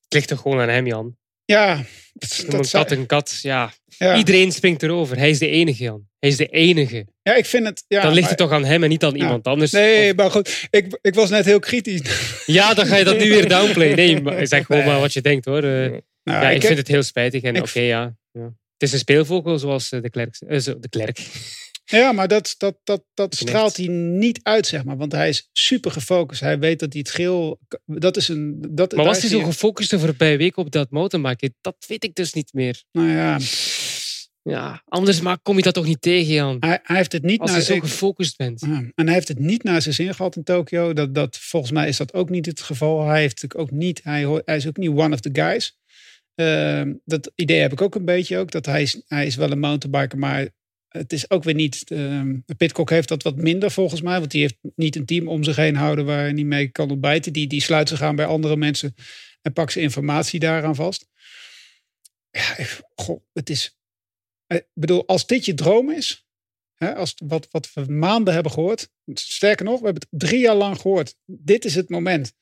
Het ligt toch gewoon aan hem, Jan? Ja. Dat, dat kat en kat, ja. Iedereen springt erover. Hij is de enige, Jan. Hij is de enige. Ja, ik vind het... Ja, dan ligt het toch aan hem en niet aan iemand anders? Nee, maar goed. Ik, ik was net heel kritisch. Ja, dan ga je dat nu weer downplayen. Nee, maar zeg gewoon maar wat je denkt, hoor. Uh, nou, ja, ik, ik vind het heel spijtig. En oké, ja, ja. Het is een speelvogel zoals eh, de klerk. Uh, de klerk. Ja, maar dat, dat, dat, dat straalt hij niet uit, zeg maar. Want hij is super gefocust. Hij weet dat hij het geel... Dat is een, dat, maar was hij zo gefocust de voorbije week op dat motormaken? Dat weet ik dus niet meer. Nou ja... Ja, anders maar kom je dat toch niet tegen, Jan? Hij, hij heeft het niet Als je zo gefocust bent. Ja, en hij heeft het niet naar zijn zin gehad in Tokio. Dat, dat, volgens mij is dat ook niet het geval. Hij, heeft ook niet, hij, hij is ook niet one of the guys. Uh, dat idee heb ik ook een beetje ook. Dat hij is, hij is wel een mountainbiker, maar het is ook weer niet. Uh, Pitcock heeft dat wat minder volgens mij. Want die heeft niet een team om zich heen houden waar hij niet mee kan ontbijten. Die, die sluit zich aan bij andere mensen en pakt zijn informatie daaraan vast. Ja, goh, het is. Ik bedoel, als dit je droom is. Hè, als wat, wat we maanden hebben gehoord. Sterker nog, we hebben het drie jaar lang gehoord. Dit is het moment.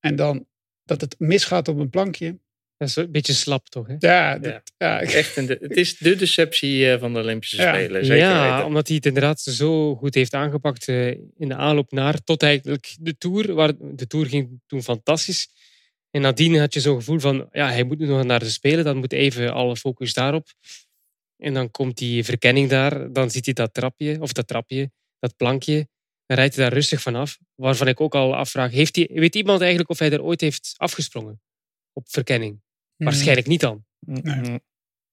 En dan dat het misgaat op een plankje. Dat is een beetje slap, toch? Hè? Ja, dat, ja. Echt een het is de deceptie eh, van de Olympische Spelen. Zeker ja, weten. omdat hij het inderdaad zo goed heeft aangepakt uh, in de aanloop naar tot eigenlijk de Tour. Waar, de Tour ging toen fantastisch. En nadien had je zo'n gevoel van, ja, hij moet nu nog naar de Spelen. Dan moet even alle focus daarop. En dan komt die verkenning daar. Dan ziet hij dat trapje, of dat trapje, dat plankje. Dan rijdt hij daar rustig vanaf. Waarvan ik ook al afvraag, heeft hij, weet iemand eigenlijk of hij er ooit heeft afgesprongen? Op verkenning? Waarschijnlijk niet dan. Nee.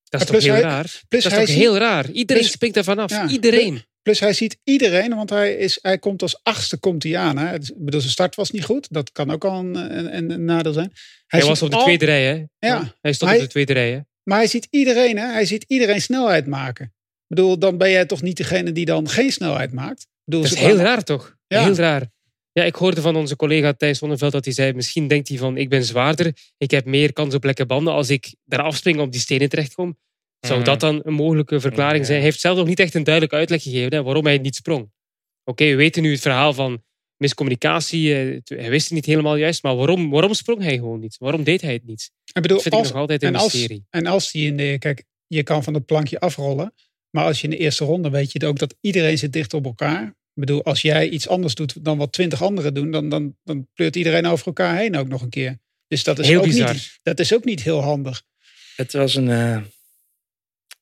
Dat is toch heel raar? dat is toch heel raar? Iedereen plus, springt er vanaf. Ja, iedereen. Plus hij ziet iedereen, want hij, is, hij komt als achtste komt hij aan. Hè. Ik bedoel, zijn start was niet goed. Dat kan ook al een, een, een nadeel zijn. Hij, hij was op de al... tweede rij, hè? Ja. Hij stond hij, op de tweede rij, hè? Maar hij ziet iedereen, hè? Hij ziet iedereen snelheid maken. Ik bedoel, dan ben jij toch niet degene die dan geen snelheid maakt? Ik bedoel, dat is heel raar, toch? Ja. Heel raar. Ja, ik hoorde van onze collega Thijs Zonneveld dat hij zei: misschien denkt hij van ik ben zwaarder, ik heb meer kans op lekke banden. Als ik daar afspring op die stenen terechtkom, zou mm. dat dan een mogelijke verklaring zijn? Hij heeft zelf nog niet echt een duidelijke uitleg gegeven hè, waarom hij niet sprong. Oké, we weten nu het verhaal van miscommunicatie. Hij wist het niet helemaal juist, maar waarom, waarom sprong hij gewoon niet? Waarom deed hij het niet? Ik bedoel, dat vind als, ik nog altijd een en als, mysterie. En als die in de. Kijk, je kan van het plankje afrollen. Maar als je in de eerste ronde weet je ook dat iedereen zit dicht op elkaar. Ik bedoel, als jij iets anders doet dan wat twintig anderen doen, dan, dan, dan pleurt iedereen over elkaar heen ook nog een keer. Dus dat is, Heel ook, bizar. niet, dat is ook niet heel handig. Het was een. Uh...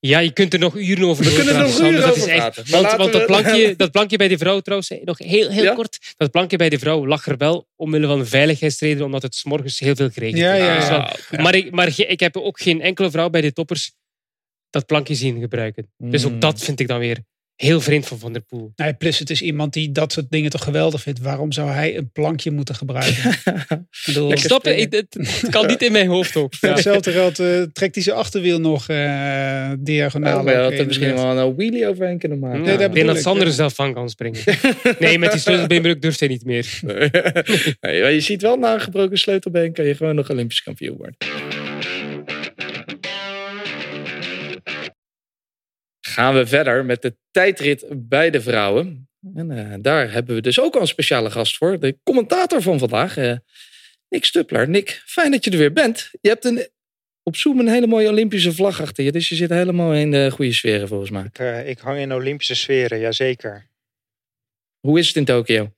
Ja, je kunt er nog uren over We kunnen er nog uren dat over is echt, Want, dat, plankje, dat plankje bij de vrouw trouwens, eh, nog heel, heel Ja? kort. Dat plankje bij de vrouw lag er wel omwille van veiligheidsredenen, omdat het 's morgens heel veel geregend Ja, heeft. ja, Dus. Maar, ik, maar ik heb ook geen enkele vrouw bij de toppers dat plankje zien gebruiken. Dus ook Mm. dat vind ik dan weer heel vreemd van Van der Poel. Nee, plus het is iemand die dat soort dingen toch geweldig vindt. Waarom zou hij een plankje moeten gebruiken? ik bedoel, Snap je? Het, kan niet in mijn hoofd ook. Ja. Hetzelfde geld uh, trekt hij zijn achterwiel nog uh, diagonaal. Oh, had er misschien wel een wheelie overheen kunnen maken. Ja, ik denk dat Sander er zelf van kan springen. nee, met die sleutelbeenbreuk durft hij niet meer. nee, je ziet wel, na een gebroken sleutelbeen kan je gewoon nog Olympisch kampioen worden. Gaan we verder met de tijdrit bij de vrouwen. En uh, daar hebben we dus ook al een speciale gast voor. De commentator van vandaag, uh, Nick Stuppler. Nick, fijn dat je er weer bent. Je hebt een, op Zoom een hele mooie Olympische vlag achter je. Dus je zit helemaal in de goede sferen volgens mij. Ik, uh, ik hang in Olympische sferen, jazeker. Hoe is het in Tokio?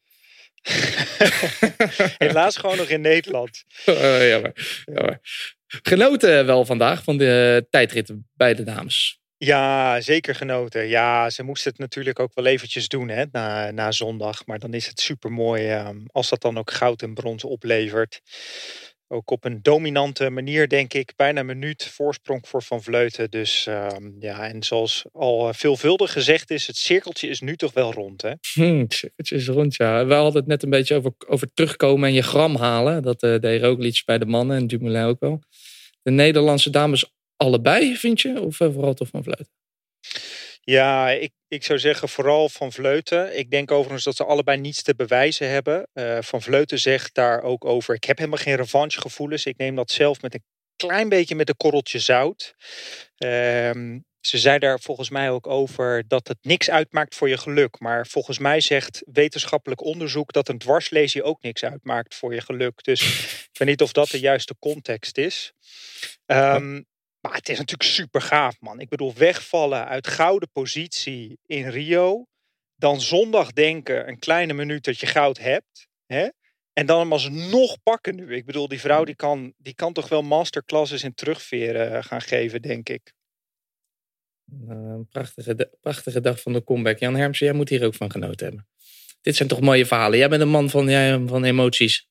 Helaas gewoon nog in Nederland. Oh, jammer, jammer. Genoten wel vandaag van de tijdrit bij de dames. Ja, zeker genoten. Ja, ze moesten het natuurlijk ook wel eventjes doen hè, na, na zondag. Maar dan is het super mooi ehm, als dat dan ook goud en brons oplevert. Ook op een dominante manier, denk ik. Bijna een minuut voorsprong voor Van Vleuten. Dus ehm, ja, en zoals al eh, veelvuldig gezegd is, het cirkeltje is nu toch wel rond. Hè? Hm, het cirkeltje is rond, ja. We hadden het net een beetje over, over terugkomen en je gram halen. Dat uh, deed Roglic bij de mannen en Dumoulin ook wel. De Nederlandse dames allebei, vind je? Of eh, vooral toch van Vleuten? Ja, ik, ik zou zeggen vooral van Vleuten. Ik denk overigens dat ze allebei niets te bewijzen hebben. Uh, van Vleuten zegt daar ook over: ik heb helemaal geen revanchegevoelens. Ik neem dat zelf met een klein beetje met een korreltje zout. Uh, ze zei daar volgens mij ook over dat het niks uitmaakt voor je geluk. Maar volgens mij zegt wetenschappelijk onderzoek dat een dwarslesie ook niks uitmaakt voor je geluk. Dus ik weet niet of dat de juiste context is. Um, maar het is natuurlijk super gaaf, man. Ik bedoel, wegvallen uit gouden positie in Rio. Dan zondag denken, een kleine minuut dat je goud hebt. Hè? En dan hem alsnog pakken nu. Ik bedoel, die vrouw die kan, die kan toch wel masterclasses in terugveren eh, gaan geven, denk ik. Een prachtige, prachtige dag van de comeback. Jan Hermsen, jij moet hier ook van genoten hebben. Dit zijn toch mooie verhalen. Jij bent een man van, ja, van emoties.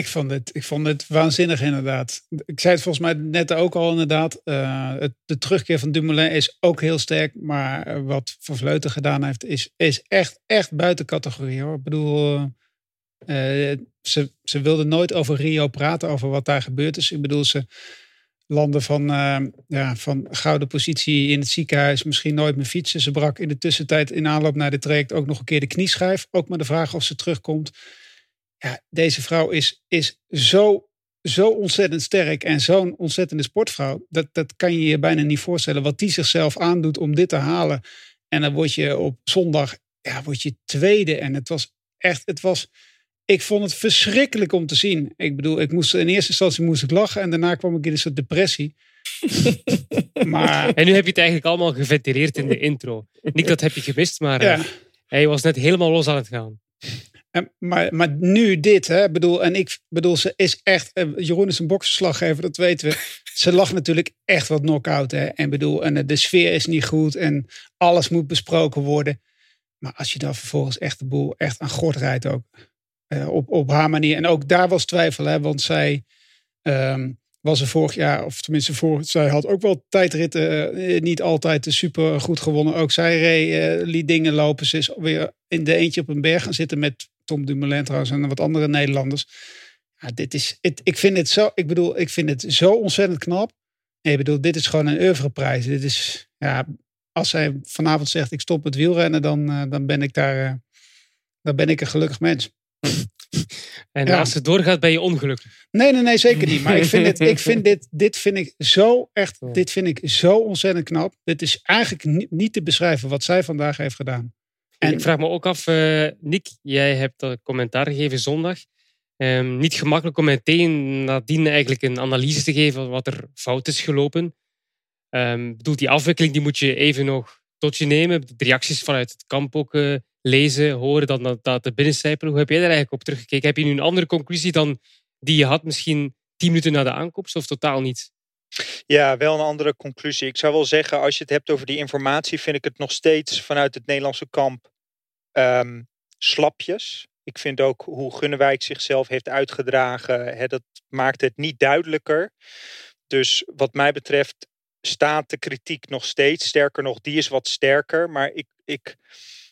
Ik vond, het, ik vond het waanzinnig inderdaad. Ik zei het volgens mij net ook al inderdaad. Uh, het, de terugkeer van Dumoulin is ook heel sterk. Maar wat Van Vleuten gedaan heeft is, is echt, echt buiten categorie hoor. Ik bedoel, uh, ze, ze wilde nooit over Rio praten, over wat daar gebeurd is. Ik bedoel, ze landen van, uh, ja, van gouden positie in het ziekenhuis, misschien nooit meer fietsen. Ze brak in de tussentijd in aanloop naar de traject ook nog een keer de knieschijf. Ook maar de vraag of ze terugkomt ja, deze vrouw is, is zo, zo ontzettend sterk en zo'n ontzettende sportvrouw. Dat, dat kan je je bijna niet voorstellen. Wat die zichzelf aandoet om dit te halen. En dan word je op zondag ja, word je tweede. En het was echt, het was, ik vond het verschrikkelijk om te zien. Ik bedoel, ik moest, in eerste instantie moest ik lachen en daarna kwam ik in een soort depressie. maar... En nu heb je het eigenlijk allemaal geventileerd in de intro. Niet dat heb je gemist, maar ja. Eh, hij was net helemaal los aan het gaan. Maar, maar nu dit, hè, bedoel, en ik bedoel, ze is echt, uh, Jeroen is een bokserslaggever, dat weten we. Ze lag natuurlijk echt wat knock-out, hè. En bedoel, en de sfeer is niet goed en alles moet besproken worden. Maar als je dan vervolgens echt de boel echt aan gort rijdt ook, uh, op, op haar manier. En ook daar was twijfel, hè, want zij um, was er vorig jaar, of tenminste voor, zij had ook wel tijdritten niet altijd super goed gewonnen. Ook zij reed, liet dingen lopen. Ze is weer in de eentje op een berg gaan zitten met Tom Dumoulin trouwens en wat andere Nederlanders. Ja, dit is, het, ik vind het zo, ik bedoel, ik vind het zo ontzettend knap. ik bedoel, dit is gewoon een oeuvreprijs. Dit is, ja, als zij vanavond zegt ik stop met wielrennen, dan, uh, dan ben ik daar, uh, dan ben ik een gelukkig mens. En ja. als het doorgaat, ben je ongelukkig. Nee, nee, nee, zeker niet. Maar ik vind dit, ik vind dit, dit vind ik zo echt, dit vind ik zo ontzettend knap. Dit is eigenlijk niet te beschrijven wat zij vandaag heeft gedaan. En ik vraag me ook af, uh, Nick, jij hebt een commentaar gegeven zondag. Um, niet gemakkelijk om meteen nadien eigenlijk een analyse te geven wat er fout is gelopen. Um, bedoel, die afwikkeling die moet je even nog tot je nemen. De reacties vanuit het kamp ook uh, lezen, horen, dan dat, dat de binnencijpelen. Hoe heb jij daar eigenlijk op teruggekeken? Heb je nu een andere conclusie dan die je had misschien tien minuten na de aankomst of totaal niet? Ja, wel een andere conclusie. Ik zou wel zeggen, als je het hebt over die informatie, vind ik het nog steeds vanuit het Nederlandse kamp um, slapjes. Ik vind ook hoe Gunnewijk zichzelf heeft uitgedragen, hè, dat maakt het niet duidelijker. Dus wat mij betreft staat de kritiek nog steeds. Sterker nog, die is wat sterker. Maar ik, ik,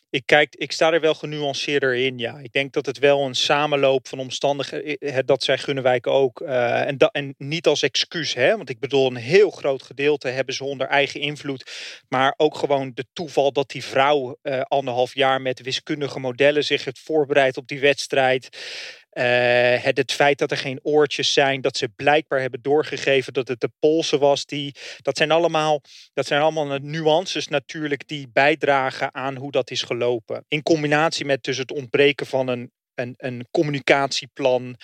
ik, kijk, ik sta er wel genuanceerder in. Ja, ik denk dat het wel een samenloop van omstandigheden. Dat zij Gunnewijk ook. Uh, en, en niet als excuus, hè? Want ik bedoel, een heel groot gedeelte hebben ze onder eigen invloed. Maar ook gewoon de toeval dat die vrouw anderhalf jaar met wiskundige modellen zich heeft voorbereid op die wedstrijd. Uh, het, het, feit dat er geen oortjes zijn, dat ze blijkbaar hebben doorgegeven dat het de polsen was. Die, dat, zijn allemaal, dat zijn allemaal nuances natuurlijk die bijdragen aan hoe dat is gelopen. In combinatie met dus het ontbreken van een, een, een communicatieplan.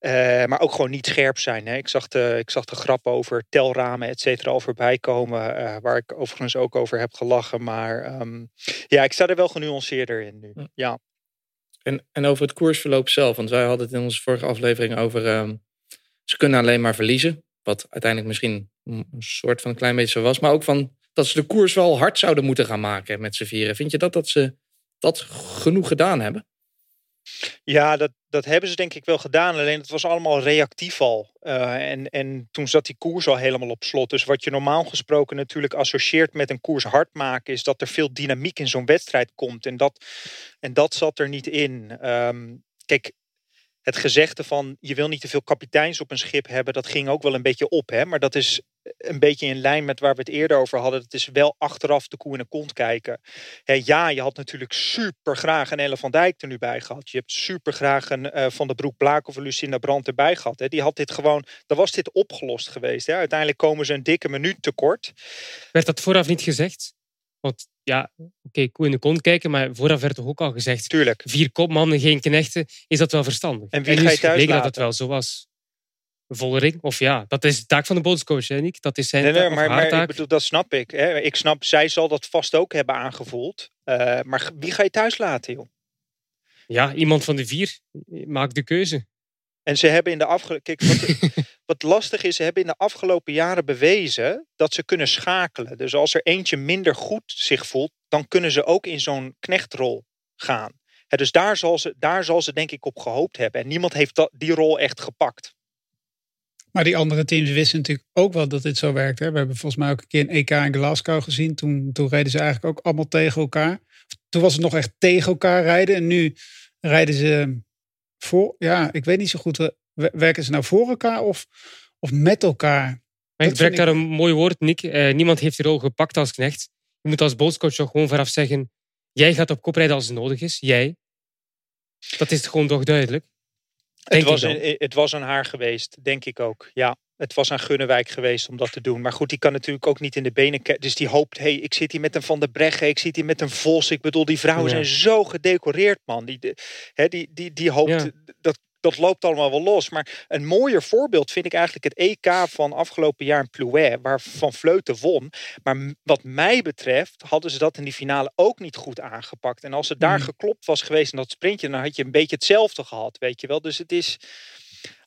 Uh, maar ook gewoon niet scherp zijn. Hè. Ik, zag de, ik zag de grap over telramen, et cetera, al voorbij komen. Uh, waar ik overigens ook over heb gelachen. Maar um, ja, ik sta er wel genuanceerder in nu. Ja. En, en over het koersverloop zelf, want wij hadden het in onze vorige aflevering over. Um, ze kunnen alleen maar verliezen. Wat uiteindelijk misschien een soort van een klein beetje zo was. Maar ook van dat ze de koers wel hard zouden moeten gaan maken met z'n vieren. Vind je dat, dat ze dat genoeg gedaan hebben? Ja, dat, dat hebben ze denk ik wel gedaan. Alleen het was allemaal reactief al. Uh, en, en toen zat die koers al helemaal op slot. Dus wat je normaal gesproken natuurlijk associeert met een koers hard maken... is dat er veel dynamiek in zo'n wedstrijd komt. En dat, en dat zat er niet in. Um, kijk, het gezegde van je wil niet te veel kapiteins op een schip hebben, dat ging ook wel een beetje op. Hè? Maar dat is een beetje in lijn met waar we het eerder over hadden. Het is wel achteraf de koe in de kont kijken. ja, je had natuurlijk super graag een Elle van Dijk er nu bij gehad. Je hebt super graag een uh, Van de Broek Blaak of een Lucinda Brandt erbij gehad. Hè? Die had dit gewoon, dan was dit opgelost geweest. Hè? Uiteindelijk komen ze een dikke minuut tekort. Werd dat vooraf niet gezegd? Want ja, oké, okay, koe in de kont kijken, maar vooraf werd toch ook al gezegd: Tuurlijk. vier kopmannen, geen knechten, is dat wel verstandig? En wie en ga je thuis dat het wel zo was. Vollering, of ja, dat is de taak van de bondscoach, hè, Nick? Dat is zijn nee, maar, maar taak. Ik bedoel, dat snap ik. Hè. Ik snap, zij zal dat vast ook hebben aangevoeld. Uh, maar wie ga je thuis laten, joh? Ja, iemand van de vier maakt de keuze. En ze hebben in de afgelopen. Wat, wat, lastig is, ze hebben in de afgelopen jaren bewezen dat ze kunnen schakelen. Dus als er eentje minder goed zich voelt, dan kunnen ze ook in zo'n knechtrol gaan. He, dus daar zal, ze, daar zal ze denk ik op gehoopt hebben. En niemand heeft dat, die rol echt gepakt. Maar die andere teams wisten natuurlijk ook wel dat dit zo werkt. Hè? We hebben volgens mij ook een keer een EK in Glasgow gezien. Toen, toen reden ze eigenlijk ook allemaal tegen elkaar. Toen was het nog echt tegen elkaar rijden. En nu rijden ze voor. Ja, ik weet niet zo goed. Werken ze nou voor elkaar of, of met elkaar? Maar ik daar een mooi woord, Nick. Uh, niemand heeft die rol gepakt als knecht. Je moet als bondscoach toch gewoon vooraf zeggen: jij gaat op kop rijden als het nodig is. Jij. Dat is gewoon toch duidelijk. Het was, een, het was aan haar geweest, denk ik ook. Ja, het was aan Gunnewijk geweest om dat te doen. Maar goed, die kan natuurlijk ook niet in de benen. Dus die hoopt, hey, ik zit hier met een Van der Breggen, ik zit hier met een Vos. Ik bedoel, die vrouwen ja. zijn zo gedecoreerd, man. Die, hè, die, die, die hoopt, ja. dat, dat loopt allemaal wel los. Maar een mooier voorbeeld vind ik eigenlijk het EK van afgelopen jaar in Plouet, waar Van Vleuten won. Maar wat mij betreft hadden ze dat in die finale ook niet goed aangepakt. En als het daar mm. geklopt was geweest in dat sprintje, dan had je een beetje hetzelfde gehad, weet je wel. Dus het is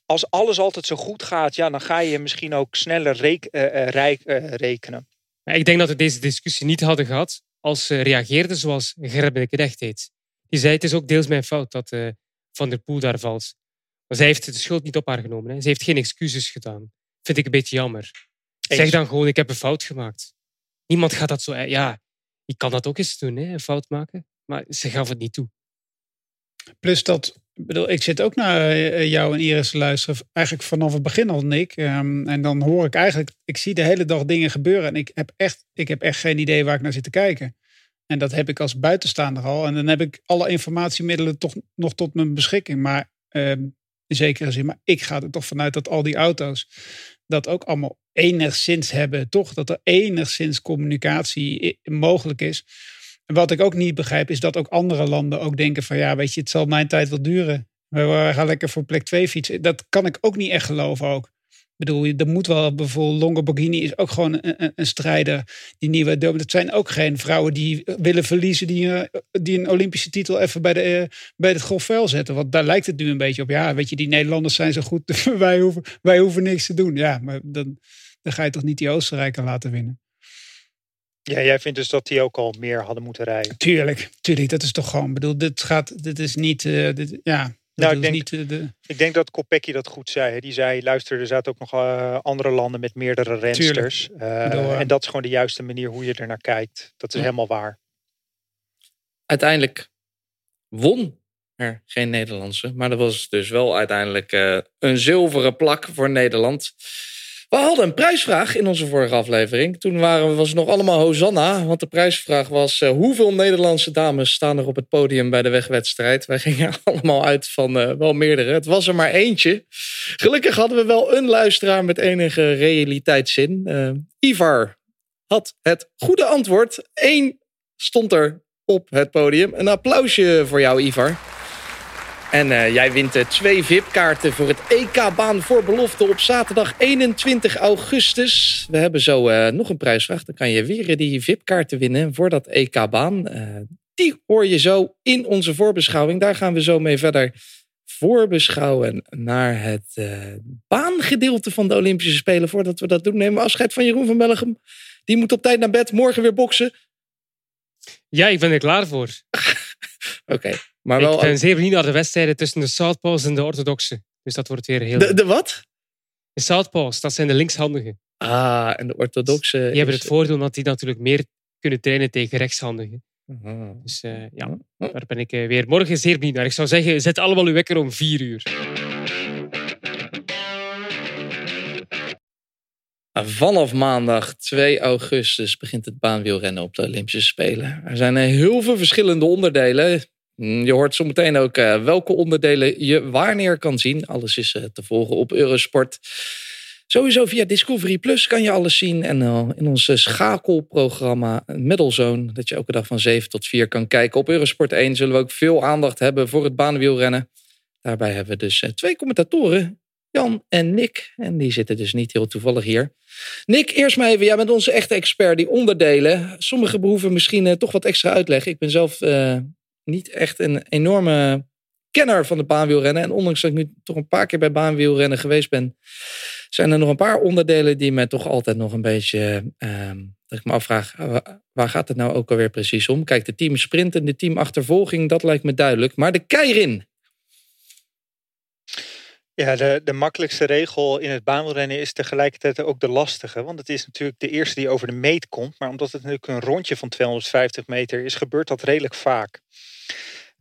als alles altijd zo goed gaat, ja, dan ga je misschien ook sneller reek, uh, rijk, uh, rekenen. Ik denk dat we deze discussie niet hadden gehad als ze reageerden zoals Gerben recht deed. Die zei, het is ook deels mijn fout dat uh, Van der Poel daar valt. Maar zij heeft de schuld niet op haar genomen. Hè. Ze heeft geen excuses gedaan. Vind ik een beetje jammer. Eens. Zeg dan gewoon, ik heb een fout gemaakt. Niemand gaat dat zo... Ja, ik kan dat ook eens doen, hè, een fout maken. Maar ze gaf het niet toe. Plus dat ik bedoel, ik zit ook naar eh, jou en Iris te luisteren. Eigenlijk vanaf het begin al, Nick. Um, en dan hoor ik eigenlijk, ik zie de hele dag dingen gebeuren. En ik heb echt, ik heb echt geen idee waar ik naar zit te kijken. En dat heb ik als buitenstaander al. En dan heb ik alle informatiemiddelen toch nog tot mijn beschikking. Maar um, in zekere zin. Maar ik ga er toch vanuit dat al die auto's dat ook allemaal enigszins hebben. Toch dat er enigszins communicatie mogelijk is. En wat ik ook niet begrijp is dat ook andere landen ook denken van ja, weet je, het zal mijn tijd wel duren. We gaan lekker voor plek 2 fietsen. Dat kan ik ook niet echt geloven ook. Ik bedoel, er moet wel bijvoorbeeld Longo Borghini is ook gewoon een, een, strijder. Die nieuwe, dat zijn ook geen vrouwen die willen verliezen, die, die een Olympische titel even bij, de, bij het golfvuil zetten. Want daar lijkt het nu een beetje op. Ja, weet je, die Nederlanders zijn zo goed, wij hoeven, wij hoeven niks te doen. Ja, maar dan, dan ga je toch niet die Oostenrijker laten winnen. Ja, jij vindt dus dat die ook al meer hadden moeten rijden? Tuurlijk, tuurlijk. Dat is toch gewoon, bedoel, dit gaat, dit is niet, uh, dit, ja. Nou, ik denk, niet, de... ik denk dat Kopecky dat goed zei. Die zei, luister, er zaten ook nog uh, andere landen met meerdere rensters. Uh, en dat is gewoon de juiste manier hoe je er naar kijkt. Dat is ja. helemaal waar. uiteindelijk won er geen Nederlandse. Maar er was dus wel uiteindelijk uh, een zilveren plak voor Nederland. We hadden een prijsvraag in onze vorige aflevering. Toen waren, was het nog allemaal Hosanna. Want de prijsvraag was: uh, hoeveel Nederlandse dames staan er op het podium bij de wegwedstrijd? Wij gingen allemaal uit van uh, wel meerdere. Het was er maar eentje. Gelukkig hadden we wel een luisteraar met enige realiteitszin. Uh, Ivar had het goede antwoord. Eén stond er op het podium. Een applausje voor jou, Ivar. En uh, jij wint uh, twee VIP-kaarten voor het EK-baan voor belofte op zaterdag 21 augustus. We hebben zo uh, nog een prijsvraag. Dan kan je weer die VIP-kaarten winnen voor dat EK-baan. die hoor je zo in onze voorbeschouwing. Daar gaan we zo mee verder voorbeschouwen naar het baangedeelte van de Olympische Spelen. Voordat we dat doen, nemen we afscheid van Jeroen van Bellegem. Die moet op tijd naar bed, morgen weer boksen. Ja, ik ben er klaar voor. Oké. Maar wel, ik ben zeer benieuwd naar de wedstrijden tussen de Southpaws en de orthodoxe. Dus dat wordt weer heel... De, de wat? De Southpaws, dat zijn de linkshandigen. Ah, en de orthodoxe... Die hebben het voordeel dat die natuurlijk meer kunnen trainen tegen rechtshandigen. Dus uh, ja, daar ben ik uh, weer morgen zeer benieuwd naar. Ik zou zeggen, zet allemaal uw wekker om vier uur. Vanaf maandag 2 augustus begint het baanwielrennen op de Olympische Spelen. Er zijn heel veel verschillende onderdelen. Mm, je hoort zometeen ook uh, welke onderdelen je wanneer kan zien. Alles is uh, te volgen op Eurosport. Sowieso via Discovery Plus kan je alles zien. En uh, in ons schakelprogramma Middlezone, dat je elke dag van 7 tot 4 kan kijken. Op Eurosport 1 zullen we ook veel aandacht hebben voor het baanwielrennen. Daarbij hebben we dus twee commentatoren, Jan en Nick. En die zitten dus niet heel toevallig hier. Nick, eerst maar even. Jij bent onze echte expert, die onderdelen. Sommige behoeven misschien toch wat extra uitleg. Ik ben zelf niet echt een enorme kenner van de baanwielrennen. En ondanks dat ik nu toch een paar keer bij baanwielrennen geweest ben, zijn er nog een paar onderdelen die mij toch altijd nog een beetje. Uh, dat ik me afvraag, waar gaat het nou ook alweer precies om? Kijk, de team sprint en de team achtervolging, dat lijkt me duidelijk. Maar de keirin. Ja, de, de makkelijkste regel in het baanwielrennen is tegelijkertijd ook de lastige. Want het is natuurlijk de eerste die over de meet komt. Maar omdat het natuurlijk een rondje van 250 meter is, gebeurt dat redelijk vaak.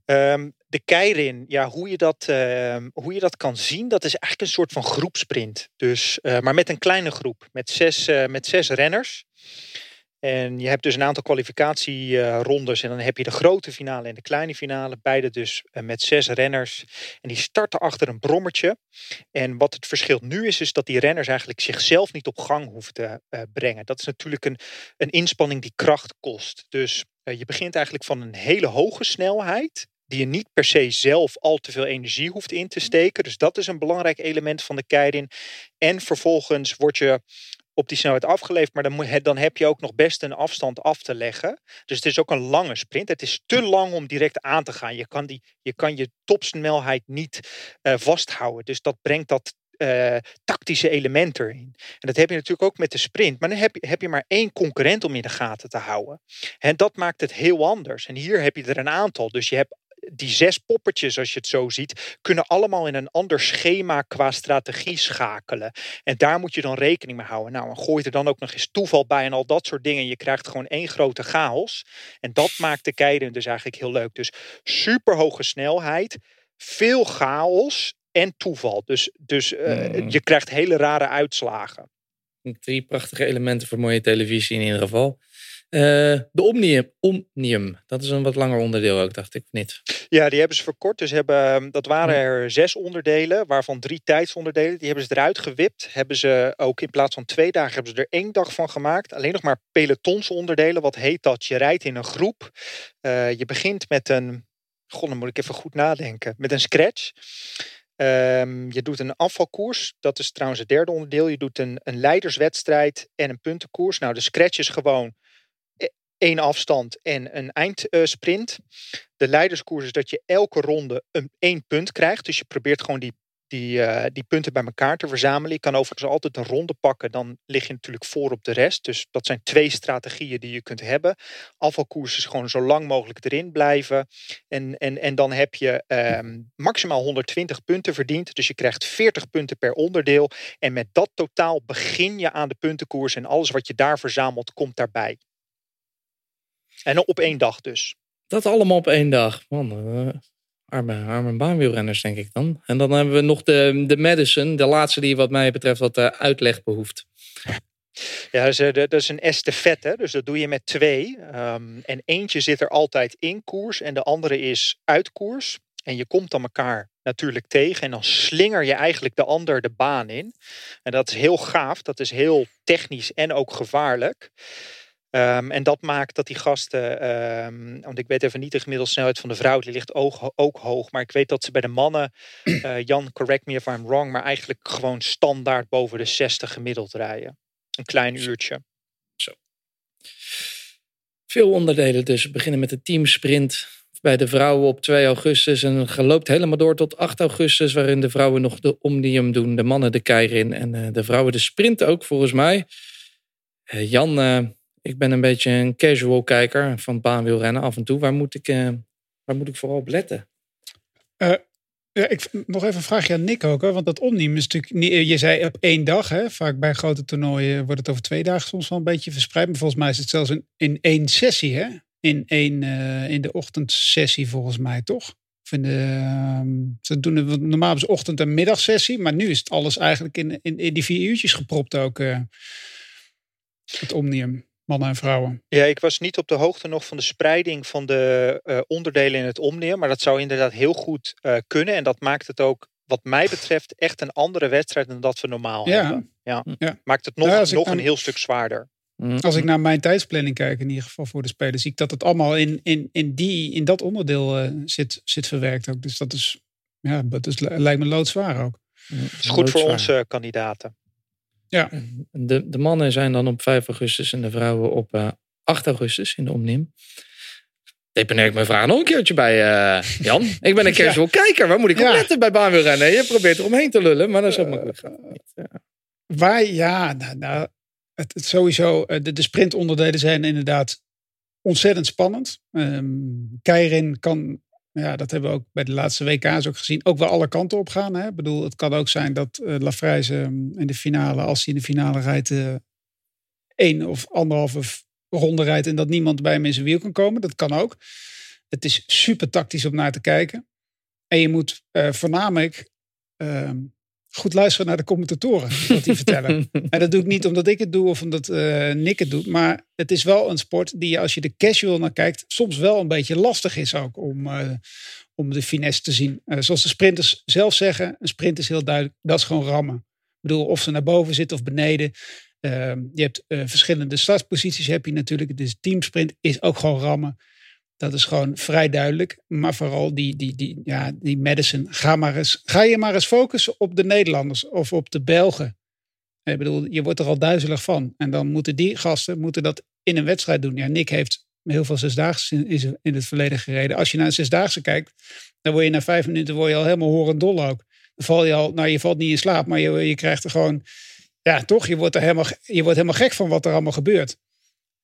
Um, de keirin, ja, hoe, je dat, uh, hoe je dat kan zien, dat is eigenlijk een soort van groepsprint. Dus, uh, maar met een kleine groep, met zes, uh, met zes renners. En je hebt dus een aantal kwalificatierondes en dan heb je de grote finale en de kleine finale. Beide dus met zes renners. En die starten achter een brommertje. En wat het verschil nu is, is dat die renners eigenlijk zichzelf niet op gang hoeven te brengen. Dat is natuurlijk een, een inspanning die kracht kost. Dus je begint eigenlijk van een hele hoge snelheid die je niet per se zelf al te veel energie hoeft in te steken. Dus dat is een belangrijk element van de keirin. En vervolgens word je op die snelheid afgeleefd, maar dan, moet, dan heb je ook nog best een afstand af te leggen. Dus het is ook een lange sprint. Het is te lang om direct aan te gaan. Je kan, die, je, kan je topsnelheid niet uh, vasthouden. Dus dat brengt dat uh, tactische element erin. En dat heb je natuurlijk ook met de sprint. Maar dan heb je, heb je maar één concurrent om in de gaten te houden. En dat maakt het heel anders. En hier heb je er een aantal. Dus je hebt die zes poppetjes, als je het zo ziet, kunnen allemaal in een ander schema qua strategie schakelen. En daar moet je dan rekening mee houden. Nou, en gooi er dan ook nog eens toeval bij en al dat soort dingen. Je krijgt gewoon één grote chaos. En dat maakt de keiden dus eigenlijk heel leuk. Dus super hoge snelheid, veel chaos en toeval. Dus, dus uh, je krijgt hele rare uitslagen. Drie prachtige elementen voor mooie televisie in ieder geval. Uh, de Omnium, Omnium, dat is een wat langer onderdeel ook, dacht ik, niet? Ja, die hebben ze verkort. Dus hebben, ehm, dat waren er zes onderdelen, waarvan drie tijdsonderdelen. Die hebben ze eruit gewipt. Hebben ze ook in plaats van twee dagen, hebben ze er één dag van gemaakt. Alleen nog maar pelotonsonderdelen. Wat heet dat? Je rijdt in een groep. Uh, je begint met een, god, dan moet ik even goed nadenken, met een scratch. Um, je doet een afvalkoers, dat is trouwens het derde onderdeel. Je doet een, een leiderswedstrijd en een puntenkoers. Nou, de scratch is gewoon één afstand en een eindsprint. De leiderskoers is dat je elke ronde een één punt krijgt. Dus je probeert gewoon die, die, uh, die punten bij elkaar te verzamelen. Je kan overigens altijd een ronde pakken, dan lig je natuurlijk voor op de rest. Dus dat zijn twee strategieën die je kunt hebben. Afvalkoers is gewoon zo lang mogelijk erin blijven. En, en, en dan heb je um, maximaal 120 punten verdiend. Dus je krijgt 40 punten per onderdeel. En met dat totaal begin je aan de puntenkoers. En alles wat je daar verzamelt, komt daarbij. En op één dag dus. Dat allemaal op één dag. Man, uh, arme, arme baanwielrenners, denk ik dan. En dan hebben we nog de, de Madison, de laatste die wat mij betreft wat uh, uitleg behoeft. Ja, dat is, dat is een estafette, dus dat doe je met twee. Um, en eentje zit er altijd in koers en de andere is uit koers. En je komt dan elkaar natuurlijk tegen en dan slinger je eigenlijk de ander de baan in. En dat is heel gaaf, dat is heel technisch en ook gevaarlijk. Um, en dat maakt dat die gasten, um, want ik weet even niet de gemiddelde snelheid van de vrouw, die ligt ook, ook hoog. Maar ik weet dat ze bij de mannen, uh, Jan, correct me if I'm wrong, maar eigenlijk gewoon standaard boven de 60 gemiddeld rijden. Een klein uurtje. Zo. Veel onderdelen dus. We beginnen met de teamsprint bij de vrouwen op 2 augustus. En geloopt helemaal door tot 8 augustus, waarin de vrouwen nog de omnium doen. De mannen de keirin en uh, de vrouwen de sprint ook, volgens mij. Uh, Jan, ik ben een beetje een casual kijker van baanwielrennen af en toe. Waar moet ik, waar moet ik vooral op letten? Ja, ik, nog even een vraagje aan Nick ook. Hè? Want dat omnium is natuurlijk, niet, je zei op één dag. Hè? Vaak bij grote toernooien wordt het over twee dagen soms wel een beetje verspreid. Maar volgens mij is het zelfs in, in één sessie. Hè? In, één, uh, in de ochtendsessie volgens mij toch? De, uh, ze doen het, normaal ochtend- en middagsessie. Maar nu is het alles eigenlijk in, in, in die vier uurtjes gepropt ook. Uh, het omnium mannen en vrouwen. Ja, ik was niet op de hoogte nog van de spreiding van de uh, onderdelen in het Omnium. Maar dat zou inderdaad heel goed uh, kunnen. En dat maakt het ook, wat mij betreft, echt een andere wedstrijd dan dat we normaal ja. hebben. Ja. ja. Maakt het nog, nog dan, een heel stuk zwaarder. Als ik naar mijn tijdsplanning kijk, in ieder geval voor de spelers, zie ik dat het allemaal in, in, in, die, in dat onderdeel uh, zit, zit verwerkt ook. Dus dat is, ja, dat is, lijkt me loodzwaar ook. Het is goed voor onze kandidaten. Ja. De, de mannen zijn dan op 5 augustus en de vrouwen op uh, 8 augustus in de Omnim. Deponeer ik mijn vraag nog een keertje bij uh, Jan. Ik ben een casual ja. kijker. Waar moet ik op ja. letten bij baanwielrennen? Je probeert eromheen te lullen, maar dat is helemaal goed. Ja. Waar, ja, nou, nou, het, het sowieso, de, de sprintonderdelen zijn inderdaad ontzettend spannend. Um, Keirin kan ja, dat hebben we ook bij de laatste WK's ook gezien. Ook wel alle kanten op gaan. Hè? Ik bedoel, het kan ook zijn dat uh, in de finale, als hij in de finale rijdt, uh, één of anderhalve ronde rijdt en dat niemand bij hem in zijn wiel kan komen. Dat kan ook. Het is super tactisch om naar te kijken. En je moet uh, voornamelijk ehm, goed luisteren naar de commentatoren, wat die vertellen. En dat doe ik niet omdat ik het doe of omdat uh, Nick het doet. Maar het is wel een sport die als je de casual naar kijkt, soms wel een beetje lastig is ook om, uh, om de finesse te zien. Uh, zoals de sprinters zelf zeggen, een sprint is heel duidelijk, dat is gewoon rammen. Ik bedoel, of ze naar boven zitten of beneden. Ehm, je hebt verschillende startposities, heb je natuurlijk. Dus teamsprint is ook gewoon rammen. Dat is gewoon vrij duidelijk. Maar vooral die, die, die, ja, die Madison. Ga, maar eens, ga je maar eens focussen op de Nederlanders of op de Belgen. Ik bedoel, je wordt er al duizelig van. En dan moeten die gasten moeten dat in een wedstrijd doen. Ja, Nick heeft heel veel zesdaagse in, in het verleden gereden. Als je naar een zesdaagse kijkt, dan word je na vijf minuten word je al helemaal horendol ook. Dan val je al, nou je valt niet in slaap, maar je, je krijgt er gewoon, ja toch, je wordt er helemaal, je wordt helemaal gek van wat er allemaal gebeurt.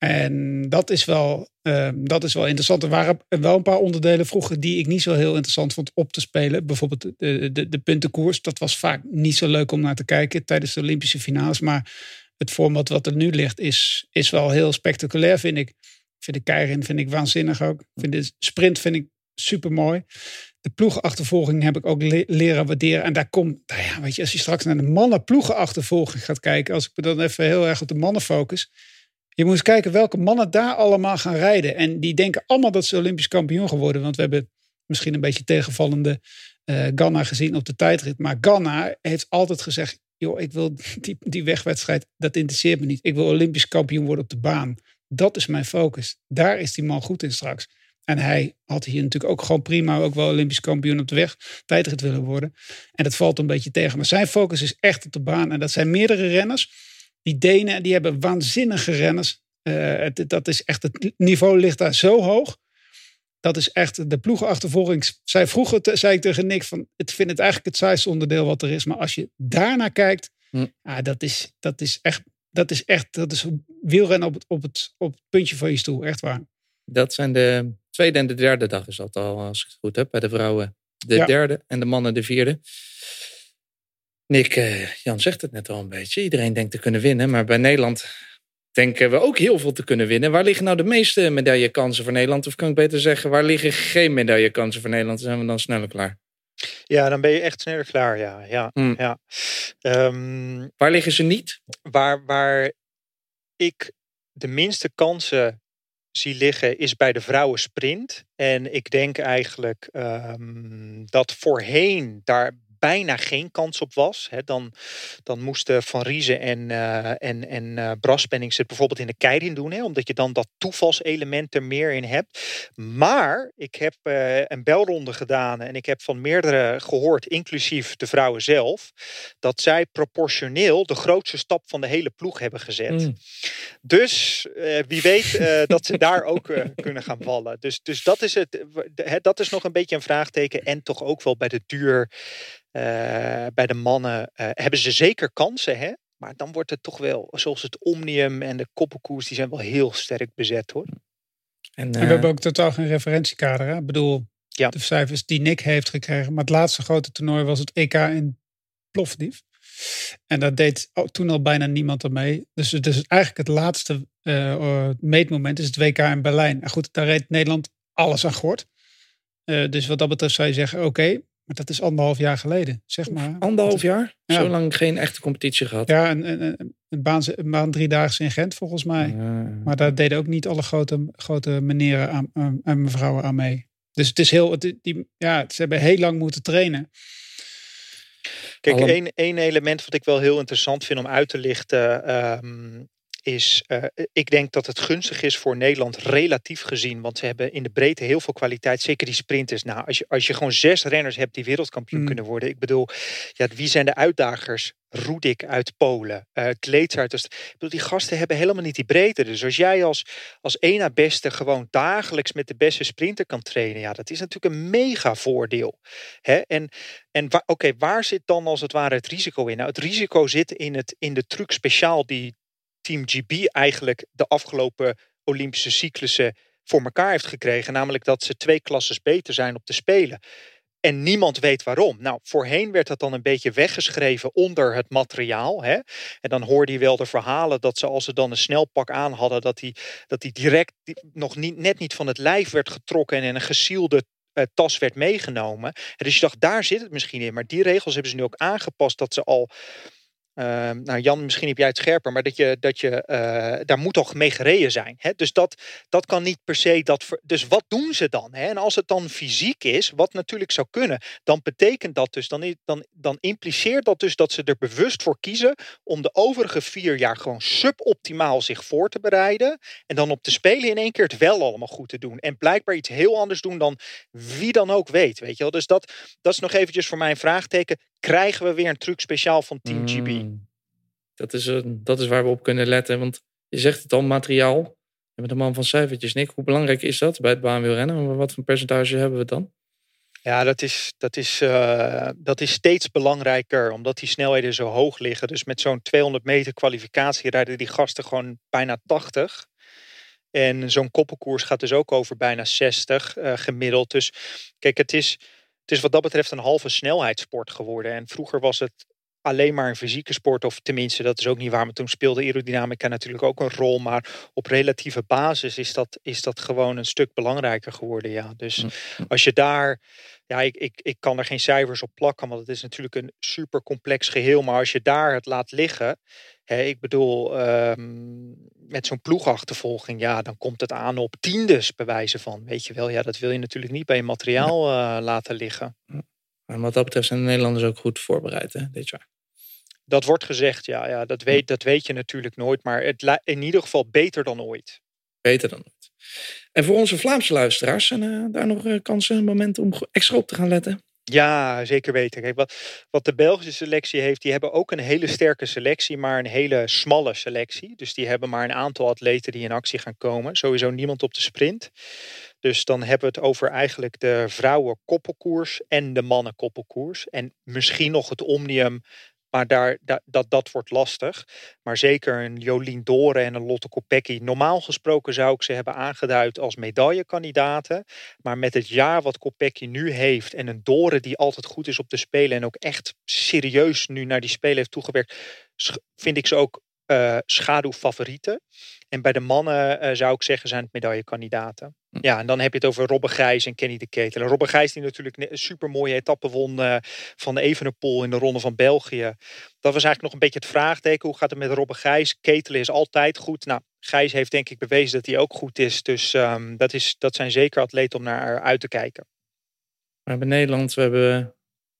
En dat is wel, uh, dat is wel interessant. Er waren wel een paar onderdelen vroeger die ik niet zo heel interessant vond op te spelen. Bijvoorbeeld de, de, de puntenkoers. Dat was vaak niet zo leuk om naar te kijken tijdens de Olympische finales. Maar het format wat er nu ligt is, is wel heel spectaculair, vind ik. Vind de keirin vind ik waanzinnig ook. Vind de sprint vind ik super mooi. De ploegenachtervolging heb ik ook le leren waarderen. En daar komt, nou ja, weet je, als je straks naar de mannen ploegenachtervolging gaat kijken. Als ik me dan even heel erg op de mannen focus je moet eens kijken welke mannen daar allemaal gaan rijden. En die denken allemaal dat ze Olympisch kampioen geworden. Want we hebben misschien een beetje tegenvallende uh, Ganna gezien op de tijdrit. Maar Ganna heeft altijd gezegd: joh, ik wil die, die wegwedstrijd, dat interesseert me niet. Ik wil Olympisch kampioen worden op de baan. Dat is mijn focus. Daar is die man goed in straks. En hij had hier natuurlijk ook gewoon prima ook wel Olympisch kampioen op de weg tijdrit willen worden. En dat valt een beetje tegen. Maar zijn focus is echt op de baan. En dat zijn meerdere renners. Die Denen die hebben waanzinnige renners. Uh, het, dat is echt, het niveau ligt daar zo hoog. Dat is echt de ploegenachtervolging. Zij vroeger zei ik tegen Nick van, ik vind het eigenlijk het saaiste onderdeel wat er is. Maar als je daarnaar kijkt, hm. ja, dat, is, dat is echt, dat is echt, dat is wielrennen op het, op, het, op het puntje van je stoel, echt waar. Dat zijn de tweede en de derde dag is dat al, als ik het goed heb, bij de vrouwen. De ja. derde en de mannen de vierde. Nick, uh, Jan zegt het net al een beetje. Iedereen denkt te kunnen winnen. Maar bij Nederland denken we ook heel veel te kunnen winnen. Waar liggen nou de meeste medaillekansen voor Nederland? Of kan ik beter zeggen, waar liggen geen medaillekansen voor Nederland? Dan zijn we dan sneller klaar. Ja, dan ben je echt sneller klaar, ja. ja, hmm. ja. Um, waar liggen ze niet? Waar, waar ik de minste kansen zie liggen is bij de vrouwen sprint. En ik denk eigenlijk um, dat voorheen daar bijna geen kans op was. Hè, dan, dan moesten Van Riezen en, uh, en, en uh, Braspenning het bijvoorbeeld in de keirin doen. Hè, omdat je dan dat toevalselement er meer in hebt. Maar ik heb uh, een belronde gedaan en ik heb van meerdere gehoord, inclusief de vrouwen zelf, dat zij proportioneel de grootste stap van de hele ploeg hebben gezet. Mm. Dus wie weet dat ze daar ook kunnen gaan vallen. Dus, dus dat, is het, dat is nog een beetje een vraagteken. En toch ook wel bij de duur bij de mannen uh, hebben ze zeker kansen, hè? Maar dan wordt het toch wel, zoals het Omnium en de koppenkoers, die zijn wel heel sterk bezet hoor. En, uh, en we hebben ook totaal geen referentiekader. Hè? Ik bedoel, ja. de cijfers die Nick heeft gekregen. Maar het laatste grote toernooi was het EK in Plovdiv. En dat deed toen al bijna niemand ermee. Dus, dus eigenlijk het laatste meetmoment is het WK in Berlijn. En goed, daar reed Nederland alles aan gort. dus wat dat betreft zou je zeggen, oké, maar dat is anderhalf jaar geleden, zeg maar. Anderhalf jaar? Ja. Zo lang geen echte competitie gehad. Ja, een, een, een, baan, een baan driedaagse in Gent volgens mij. Maar daar deden ook niet alle grote, grote meneren aan, en mevrouwen aan mee. Dus het is heel, het, die, ja, ze hebben heel lang moeten trainen. Kijk, één, één element wat ik wel heel interessant vind om uit te lichten. Um, is, uh, ik denk dat het gunstig is voor Nederland relatief gezien. Want ze hebben in de breedte heel veel kwaliteit. Zeker die sprinters. Nou, als je, als je gewoon zes renners hebt die wereldkampioen mm. kunnen worden. Ik bedoel, ja, wie zijn de uitdagers? Roedik uit Polen, uh, Kleeds uit dus, ik bedoel, Die gasten hebben helemaal niet die breedte. Dus als jij als, als ena beste gewoon dagelijks met de beste sprinter kan trainen. Ja, dat is natuurlijk een mega voordeel. Hè? En, en oké, waar zit dan als het ware het risico in? Nou, het risico zit in, het, in de truc speciaal die Team GB eigenlijk de afgelopen Olympische cyclussen voor elkaar heeft gekregen. Namelijk dat ze twee klasses beter zijn op de Spelen. En niemand weet waarom. Nou, voorheen werd dat dan een beetje weggeschreven onder het materiaal. Hè? En dan hoorde je wel de verhalen dat ze als ze dan een snelpak aan hadden, dat die, dat die direct nog niet, net niet van het lijf werd getrokken en in een gesielde uh, tas werd meegenomen. En dus je dacht, daar zit het misschien in. Maar die regels hebben ze nu ook aangepast dat ze al uh, nou, Jan, misschien heb jij het scherper, maar dat je, dat je uh, daar moet toch mee gereden zijn. Hè? Dus dat, dat kan niet per se dat. Dus wat doen ze dan? Hè? En als het dan fysiek is, wat natuurlijk zou kunnen, dan betekent dat dus, dan, dan, dan impliceert dat dus dat ze er bewust voor kiezen om de overige vier jaar gewoon suboptimaal zich voor te bereiden. En dan op te spelen in één keer het wel allemaal goed te doen. En blijkbaar iets heel anders doen dan wie dan ook weet. Weet je wel? Dus dat, dat is nog eventjes voor mij een vraagteken krijgen we weer een truc speciaal van Team GB. Mm. Dat is, dat is waar we op kunnen letten. Want je zegt het al, materiaal. Je bent een man van cijfertjes, Nick. Hoe belangrijk is dat bij het baanwielrennen? Wat voor percentage hebben we dan? Ja, dat is, dat, is, uh, dat is steeds belangrijker, omdat die snelheden zo hoog liggen. Dus met zo'n 200 meter kwalificatie rijden die gasten gewoon bijna 80. En zo'n koppelkoers gaat dus ook over bijna 60 uh, gemiddeld. Dus kijk, het is, het is wat dat betreft een halve snelheidssport geworden. En vroeger was het alleen maar een fysieke sport. Of tenminste, dat is ook niet waar. Maar toen speelde aerodynamica natuurlijk ook een rol. Maar op relatieve basis is dat, is dat gewoon een stuk belangrijker geworden. Ja. Dus als je daar. Ja, ik, ik, ik kan er geen cijfers op plakken, want het is natuurlijk een super complex geheel. Maar als je daar het laat liggen, ik bedoel, ehm, met zo'n ploegachtervolging, ja, dan komt het aan op tiendes bewijzen van. Weet je wel, ja, dat wil je natuurlijk niet bij je materiaal uh, laten liggen. Maar wat dat betreft zijn de Nederlanders ook goed voorbereid hè, dit jaar. Dat wordt gezegd, ja. ja dat, weet, dat weet je natuurlijk nooit. Maar het, in ieder geval beter dan ooit. Beter dan ooit. En voor onze Vlaamse luisteraars zijn uh, daar nog uh, kansen, momenten om extra op te gaan letten? Ja, zeker weten. Kijk, wat, wat de Belgische selectie heeft, die hebben ook een hele sterke selectie, maar een hele smalle selectie. Dus die hebben maar een aantal atleten die in actie gaan komen. Sowieso niemand op de sprint. Dus dan hebben we het over eigenlijk de vrouwen koppelkoers en de mannen koppelkoers. En misschien nog het omnium maar daar, dat, dat wordt lastig. Maar zeker een Jolien Doren en een Lotte Kopecky. Normaal gesproken zou ik ze hebben aangeduid als medaillekandidaten. Maar met het jaar wat Kopecky nu heeft. En een Doren die altijd goed is op de Spelen. En ook echt serieus nu naar die Spelen heeft toegewerkt. Vind ik ze ook uh, schaduwfavorieten. En bij de mannen uh, zou ik zeggen zijn het medaillekandidaten. Hm. Ja, en dan heb je het over Robbe Gijs en Kenny de Ketelen. Robbe Gijs die natuurlijk een super mooie etappe won uh, van Evenepoel in de Ronde van België. Dat was eigenlijk nog een beetje het vraagteken. Hoe gaat het met Robbe Gijs? Ketelen is altijd goed. Nou, Gijs heeft denk ik bewezen dat hij ook goed is. Dus um, dat, is, dat zijn zeker atleten om naar uit te kijken. We hebben Nederland, we hebben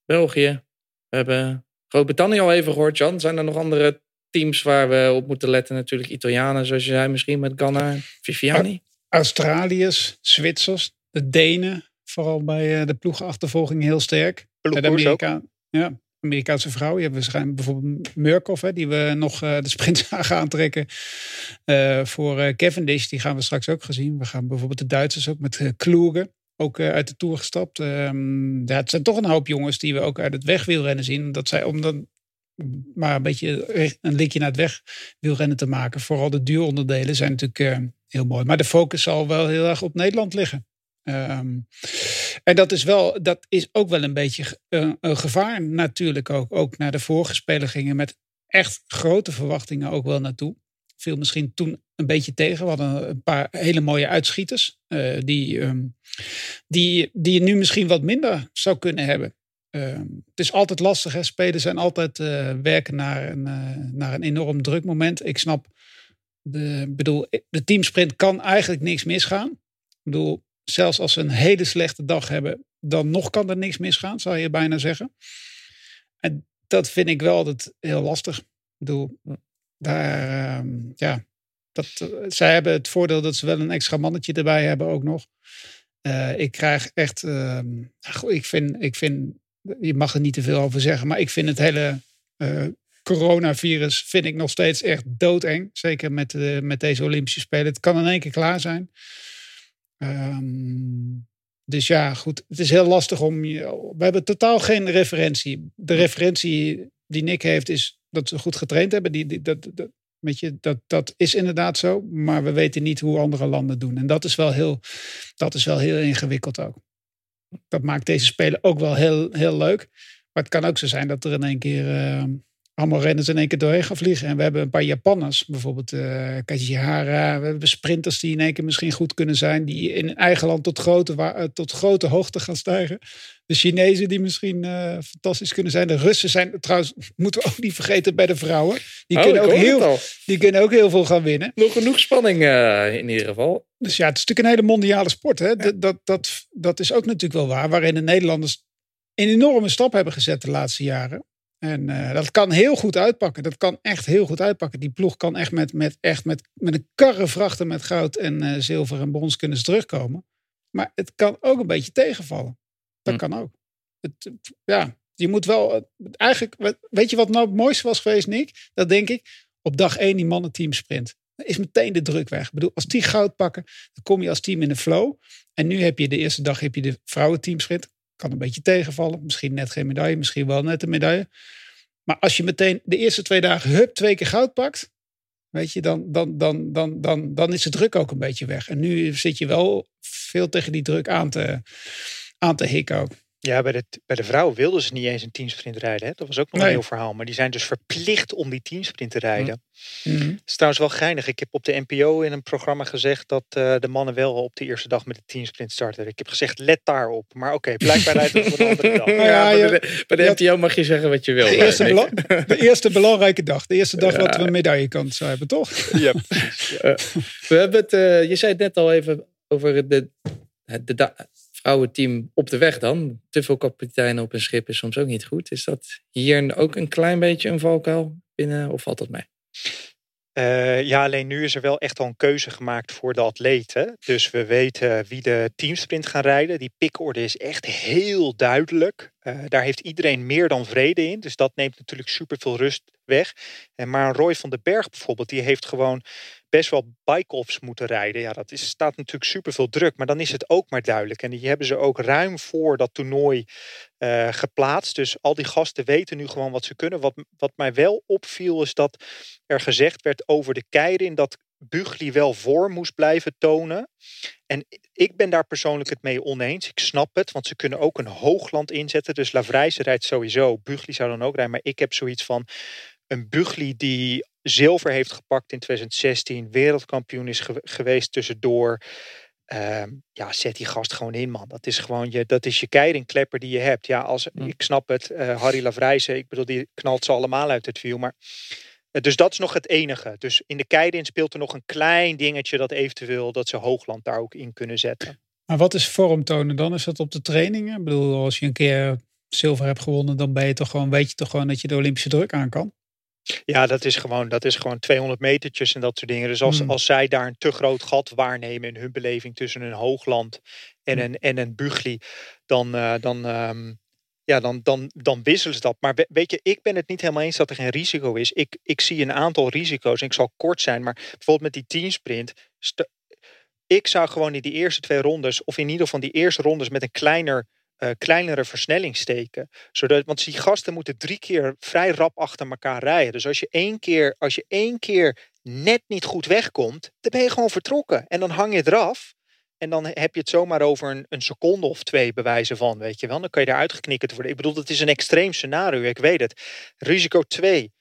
België, we hebben Groot-Brittannië al even gehoord, Jan. Zijn er nog andere teams waar we op moeten letten? Natuurlijk Italianen, zoals je zei, misschien met Ganna, Viviani. Australiërs, Zwitsers, de Denen, vooral bij eh, de ploegenachtervolging heel sterk. De Amerika ja, Amerikaanse vrouw. Je hebt waarschijnlijk bijvoorbeeld Murkoff, hè, die we nog uh, de sprint gaan aantrekken. Uh, voor uh, Cavendish, die gaan we straks ook gezien. We gaan bijvoorbeeld de Duitsers ook met uh, Kloegen ook uit de Tour gestapt. Um, ja, het zijn toch een hoop jongens die we ook uit het wegwielrennen zien. Dat zij, om dan maar een beetje een linkje naar het wegwielrennen te maken. Vooral de duuronderdelen zijn natuurlijk heel mooi. Maar de focus zal wel heel erg op Nederland liggen. Um, en dat is, wel, dat is ook wel een beetje een, een gevaar natuurlijk ook. Ook naar de vorige spelen gingen met echt grote verwachtingen ook wel naartoe. Viel misschien toen een beetje tegen. We hadden een paar hele mooie uitschieters. Uh, die, um, die, die je nu misschien wat minder zou kunnen hebben. Uh, het is altijd lastig. Hè? Spelen zijn altijd uh, werken naar een, naar een enorm druk moment. Ik snap, de, bedoel, de teamsprint kan eigenlijk niks misgaan. Ik bedoel, zelfs als ze een hele slechte dag hebben, dan nog kan er niks misgaan, zou je bijna zeggen. En dat vind ik wel altijd heel lastig. Ik bedoel, daar, uh, ja, dat, zij hebben het voordeel dat ze wel een extra mannetje erbij hebben ook nog. Uh, ik krijg echt, ehm, ik, vind, ik vind, je mag er niet te veel over zeggen, maar ik vind het hele eh, coronavirus vind ik nog steeds echt doodeng. Zeker met, met deze Olympische Spelen. Het kan in één keer klaar zijn. Um, dus ja, goed. Het is heel lastig om. We hebben totaal geen referentie. De referentie die Nick heeft is dat ze goed getraind hebben. Die, dat, dat, weet je, dat, dat is inderdaad zo. Maar we weten niet hoe andere landen doen. En dat is wel heel, dat is wel heel ingewikkeld ook. Dat maakt deze spelen ook wel heel, heel leuk. Maar het kan ook zo zijn dat er in één keer. Uh, allemaal renners in één keer doorheen gaan vliegen. En we hebben een paar Japanners, bijvoorbeeld uh, Kajihara. We hebben sprinters die in één keer misschien goed kunnen zijn. Die in eigen land tot grote, uh, tot grote hoogte gaan stijgen. De Chinezen die misschien uh, fantastisch kunnen zijn. De Russen zijn trouwens, moeten we ook niet vergeten bij de vrouwen. Die, oh, kunnen, ook heel, die kunnen ook heel veel gaan winnen. Nog genoeg spanning in ieder geval. Dus ja, het is natuurlijk een hele mondiale sport. Hè? Ja. Dat, dat, dat, dat is ook natuurlijk wel waar. Waarin de Nederlanders een enorme stap hebben gezet de laatste jaren. En uh, dat kan heel goed uitpakken. Dat kan echt heel goed uitpakken. Die ploeg kan echt met, met, echt met, met een karre vrachten met goud en uh, zilver en brons kunnen ze terugkomen. Maar het kan ook een beetje tegenvallen. Dat hm. kan ook. Het, ja, je moet wel. Eh, eigenlijk, weet je wat nou het mooiste was geweest, Nick? Dat denk ik. Op dag één die mannenteam sprint. Dan is meteen de druk weg. Ik bedoel, als die goud pakken, dan kom je als team in de flow. En nu heb je de eerste dag heb je de vrouwenteam sprint. Kan een beetje tegenvallen. Misschien net geen medaille, misschien wel net een medaille. Maar als je meteen de eerste twee dagen hup twee keer goud pakt. Weet je, dan, dan, dan, dan, dan, dan is de druk ook een beetje weg. En nu zit je wel veel tegen die druk aan te, aan te hikken ook. Ja, bij de, bij de vrouwen wilden ze niet eens een teamsprint rijden. Hè? Dat was ook nog nee. een heel verhaal. Maar die zijn dus verplicht om die teamsprint te rijden. Mm -hmm. Dat is trouwens wel geinig. Ik heb op de NPO in een programma gezegd dat uh, de mannen wel op de eerste dag met de teamsprint starten. Ik heb gezegd, let daarop. Maar oké, okay, blijkbaar rijdt het op een andere dag. ja, ja, ja, bij de, bij de NPO mag je zeggen wat je wil. De eerste, bela de eerste belangrijke dag. De eerste dag dat we een medaillekans hebben, toch? Ja, precies. Uh, we hebben het, uh, je zei het net al even over de, de, de vrouwenteam op de weg dan. Te veel kapiteinen op een schip is soms ook niet goed. Is dat hier ook een klein beetje een valkuil binnen of valt dat mee? Uh, ja, alleen nu is er wel echt al een keuze gemaakt voor de atleten. Dus we weten wie de teamsprint gaan rijden. Die pikorde is echt heel duidelijk. Uh, daar heeft iedereen meer dan vrede in. Dus dat neemt natuurlijk super veel rust weg. En maar Roy van den Berg bijvoorbeeld, die heeft gewoon best wel bike-offs moeten rijden. Ja, dat is, staat natuurlijk super veel druk, maar dan is het ook maar duidelijk. En die hebben ze ook ruim voor dat toernooi uh, geplaatst. Dus al die gasten weten nu gewoon wat ze kunnen. Wat, wat mij wel opviel is dat er gezegd werd over de keirin dat Bugli wel voor moest blijven tonen. En ik ben daar persoonlijk het mee oneens. Ik snap het, want ze kunnen ook een hoogland inzetten. Dus Lavrijse rijdt sowieso. Bugli zou dan ook rijden. Maar ik heb zoiets van een Bugli die zilver heeft gepakt in 2016, wereldkampioen is geweest tussendoor. Ehm, ja, zet die gast gewoon in, man. Dat is gewoon je, dat is je keiringklepper die je hebt. Ja, als, ik snap het. Uh, Harry Lavrijzen, ik bedoel, die knalt ze allemaal uit het wiel. Maar, uh, dus dat is nog het enige. Dus in de keirin speelt er nog een klein dingetje dat eventueel dat ze Hoogland daar ook in kunnen zetten. Maar wat is vorm tonen dan? Is dat op de trainingen? Ik bedoel, als je een keer zilver hebt gewonnen, dan ben je toch gewoon, weet je toch gewoon dat je de Olympische druk aan kan? Ja, dat is gewoon, dat is gewoon 200 metertjes en dat soort dingen. Dus als, hmm. als zij daar een te groot gat waarnemen in hun beleving tussen een hoogland en hmm. een, en een bugli, dan, uh, dan, um, ja, dan, dan, dan wisselen ze dat. Maar weet je, ik ben het niet helemaal eens dat er geen risico is. Ik, ik zie een aantal risico's en ik zal kort zijn, maar bijvoorbeeld met die teamsprint. Ik zou gewoon in die eerste twee rondes, of in ieder geval die eerste rondes met een kleiner uh, kleinere versnelling steken. Zodat, want die gasten moeten drie keer vrij rap achter elkaar rijden. Dus als je één keer, als je één keer net niet goed wegkomt, dan ben je gewoon vertrokken. En dan hang je eraf. En dan heb je het zomaar over een, een seconde of twee bewijzen van, weet je wel. Dan kan je eruit geknikkerd worden. Ik bedoel, dat is een extreem scenario, ik weet het. Risico 2.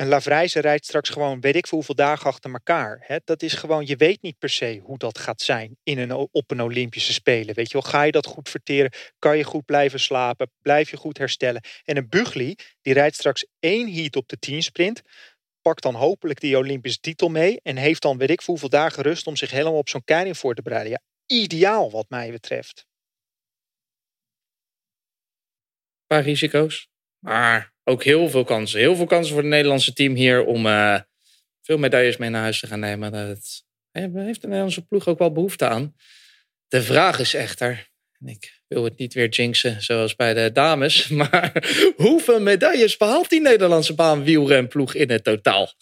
Een Lavrijze rijdt straks gewoon, weet ik voor hoeveel dagen achter elkaar. Hè? Dat is gewoon, je weet niet per se hoe dat gaat zijn in een, op een Olympische Spelen. Weet je wel, ga je dat goed verteren? Kan je goed blijven slapen? Blijf je goed herstellen? En een Bugli, die rijdt straks één heat op de teamsprint. Pakt dan hopelijk die Olympische titel mee. En heeft dan, weet ik voor hoeveel dagen rust om zich helemaal op zo'n keiring voor te bereiden. Ja, ideaal wat mij betreft. Een paar risico's. Maar ook heel veel kansen. Heel veel kansen voor het Nederlandse team hier om uh, veel medailles mee naar huis te gaan nemen. Dat heeft de Nederlandse ploeg ook wel behoefte aan. De vraag is echter, en ik wil het niet weer jinxen zoals bij de dames, maar hoeveel medailles behaalt die Nederlandse baanwielrenploeg in het totaal?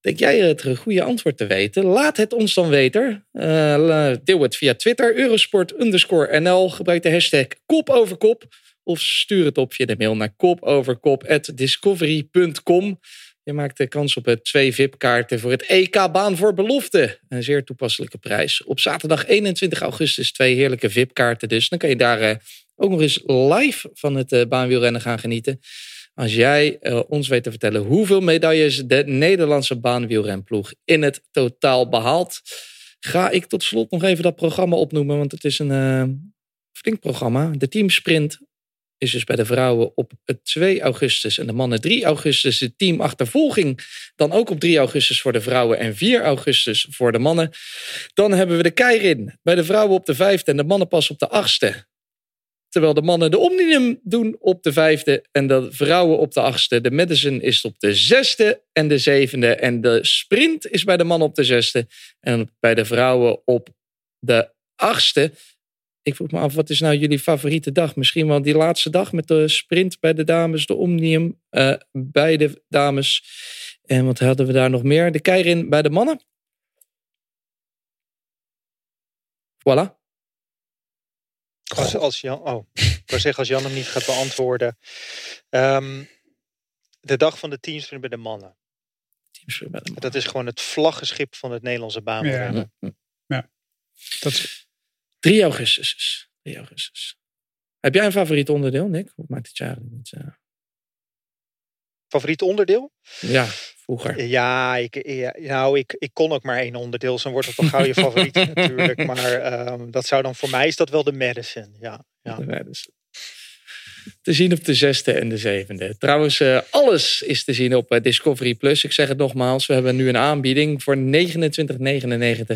Denk jij het goede antwoord te weten? Laat het ons dan weten. Uh, deel het via Twitter, Eurosport underscore NL. Gebruik de hashtag kop over kop. Of stuur het op via de mail naar kopoverkop.discovery.com. Je maakt de kans op twee VIP-kaarten voor het EK Baan voor Belofte. Een zeer toepasselijke prijs. Op zaterdag 21 augustus twee heerlijke VIP-kaarten dus. Dan kan je daar eh, ook nog eens live van het uh, baanwielrennen gaan genieten. Als jij ons weet te vertellen hoeveel medailles de Nederlandse baanwielrenploeg in het totaal behaalt. Ga ik tot slot nog even dat programma opnoemen, want het is een flink programma. De teamsprint is dus bij de vrouwen op 2 augustus en de mannen 3 augustus. De teamachtervolging dan ook op 3 augustus voor de vrouwen en 4 augustus voor de mannen. Dan hebben we de Keirin bij de vrouwen op de vijfde en de mannen pas op de achtste. Terwijl de mannen de Omnium doen op de vijfde en de vrouwen op de achtste. De Madison is op de zesde en de zevende. En de sprint is bij de mannen op de zesde en bij de vrouwen op de achtste. Ik vroeg me af, wat is nou jullie favoriete dag? Misschien wel die laatste dag met de sprint bij de dames, de Omnium uh, bij de dames. En wat hadden we daar nog meer? De Keirin bij de mannen. Voilà. Als, als Jan, oh, ik wou zeggen als Jan hem niet gaat beantwoorden. Um, de dag van de teamsprint bij de mannen. Teamsprint bij de mannen. Dat is gewoon het vlaggenschip van het Nederlandse baanrennen. Ja. ja. Dat is 3 augustus. 3 augustus. Heb jij een favoriet onderdeel, Nick? Of maakt het jaar niet? Uh... Favoriet onderdeel? Ja, vroeger. Ja, ik, ja, nou, ik, ik kon ook maar één onderdeel. Dus dan wordt het wel gauw je favoriet natuurlijk. Maar um, dat zou dan voor mij is dat wel de Madison. Ja, ja. De Madison te zien op de zesde en de zevende. Trouwens, uh, alles is te zien op uh, Discovery Plus. Ik zeg het nogmaals, we hebben nu een aanbieding. Voor 29,99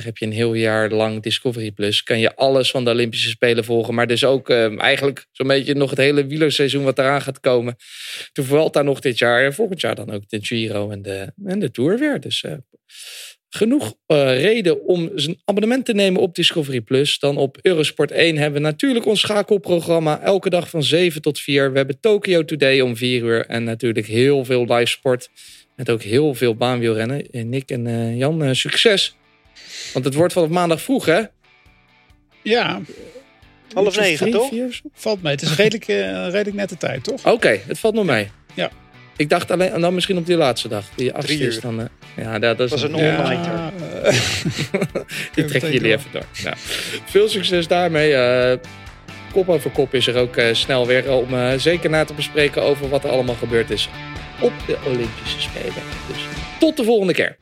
heb je een heel jaar lang Discovery Plus. Kan je alles van de Olympische Spelen volgen. Maar dus ook uh, eigenlijk zo'n beetje nog het hele wielerseizoen wat eraan gaat komen. Toevallig daar nog dit jaar. En volgend jaar dan ook de Giro en de, en de Tour weer. Dus genoeg uh, reden om een abonnement te nemen op Discovery Plus. Dan op Eurosport 1 hebben we natuurlijk ons schakelprogramma. Elke dag van 7 tot 4. We hebben Tokyo Today om 4 uur. En natuurlijk heel veel live sport. Met ook heel veel baanwielrennen. Nick en uh, Jan, uh, succes. Want het wordt vanaf maandag vroeg, hè? Ja. Half negen, toch? Valt mee. Het is redelijk, redelijk nette tijd, toch? Oké, het valt nog mee. Ja. Ik dacht alleen, en dan misschien op die laatste dag. Die achtste is dan. Uh, ja, dat, dat was een all-nighter. Ja, die trekken jullie even door. Nou, veel succes daarmee. Uh, kop over kop is er ook uh, snel weer om zeker na te bespreken over wat er allemaal gebeurd is op de Olympische Spelen. Dus tot de volgende keer.